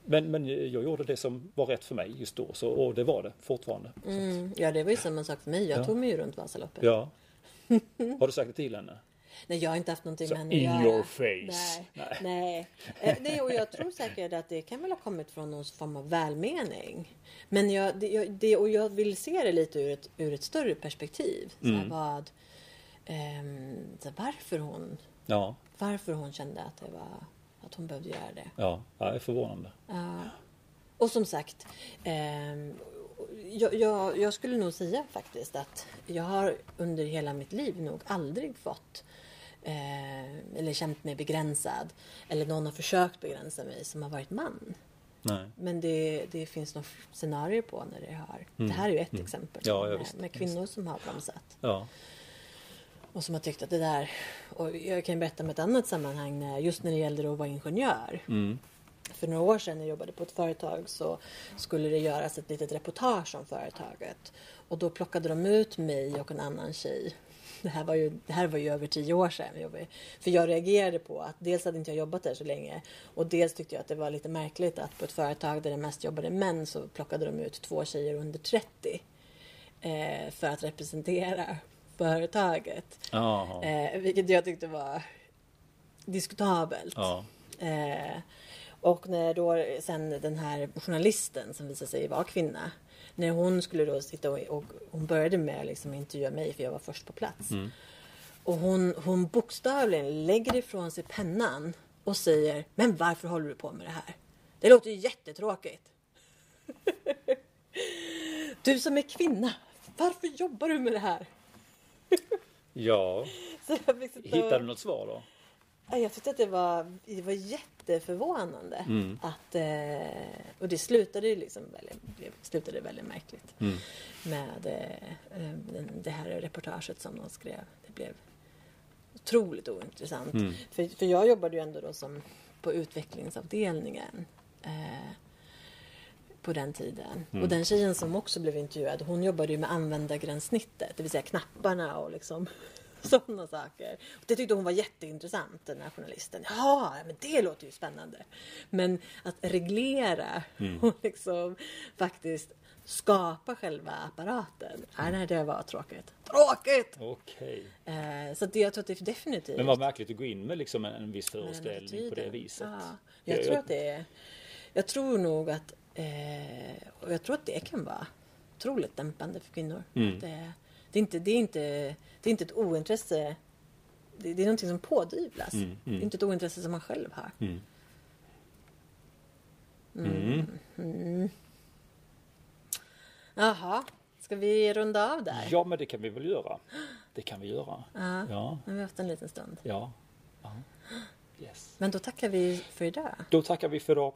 Men, men jag gjorde det som var rätt för mig just då. Så, och det var det fortfarande.
Mm, ja, det var ju samma sak för mig. Jag
Ja.
tog mig ju runt Vasaloppet.
ja. Har du sagt det till henne?
Nej, jag har inte haft någonting
Så
med henne
in
att göra.
your face.
Nej,
Nej.
nej. Eh, nej. Och jag tror säkert att det kan väl ha kommit från någon form av välmening. Men jag, det, jag, det, och jag vill se det lite ur ett, ur ett större perspektiv. Så
Mm.
vad, ehm, så varför, hon,
Ja,
varför hon kände att, det var, att hon behövde göra det.
ja, det är förvånande.
Ja. Och som sagt, ehm, jag, jag, jag skulle nog säga faktiskt att jag har under hela mitt liv nog aldrig fått eh, eller känt mig begränsad eller någon har försökt begränsa mig som har varit man.
Nej.
Men det, det finns nog scenarier på när det har. Det här är ju ett exempel
Mm. Ja, ja,
med, med kvinnor som har bromsat.
Ja.
Och som har tyckt att det där... Och jag kan berätta om ett annat sammanhang när, just när det gällde att vara ingenjör.
Mm.
För några år sedan när jag jobbade på ett företag så skulle det göras ett litet reportage om företaget. Och då plockade de ut mig och en annan tjej. Det här var ju, det här var ju över tio år sedan. jobbade. För jag reagerade på att dels hade inte jag jobbat där så länge och dels tyckte jag att det var lite märkligt att på ett företag där det mest jobbade män så plockade de ut två tjejer under 30 eh, för att representera företaget. Eh, vilket jag tyckte var diskutabelt. Eh, och när då sen den här journalisten som visade sig vara kvinna. När hon skulle då sitta och, och hon började med att liksom intervjua mig för jag var först på plats. Och hon, hon bokstavligen lägger ifrån sig pennan och säger Men varför håller du på med det här? Det låter ju jättetråkigt. du som är kvinna, varför jobbar du med det här?
ja. Hittade du något svar då?
Ja, Jag tyckte att det var, det var jätteförvånande.
Mm.
Att, eh, och det slutade ju liksom väldigt, det slutade väldigt märkligt.
Mm.
Med eh, eh, det här reportaget som de skrev. Det blev otroligt ointressant.
Mm.
För, för jag jobbade ju ändå då som på utvecklingsavdelningen. Eh, på den tiden.
Mm.
Och den tjejen som också blev intervjuad, hon jobbade ju med användargränssnittet. Det vill säga knapparna och liksom sådana saker. Och det tyckte hon var jätteintressant, den här journalisten. Ja, men det låter ju spännande. Men att reglera
Mm.
och liksom faktiskt skapa själva apparaten. Nej, nej, det var tråkigt. Tråkigt!
Okej.
Eh, så att det, jag tror att det är definitivt
Men vad märkligt att gå in med liksom en, en viss föreställning på det viset.
Ja, jag tror att det är... Jag tror nog att... Eh, och jag tror att det kan vara otroligt dämpande för kvinnor.
Mm.
Det, det, är inte, det, är inte, det är inte ett ointresse. Det, det är någonting som pådyvlas.
Mm, mm.
Det är inte ett ointresse som man själv har.
Mm.
Jaha, ska vi runda av där?
Ja, men det kan vi väl göra. Det kan vi göra.
Ja.
Ja.
Har vi haft en liten stund.
Ja. ja. Yes.
Men då tackar vi för idag.
Då tackar vi för idag.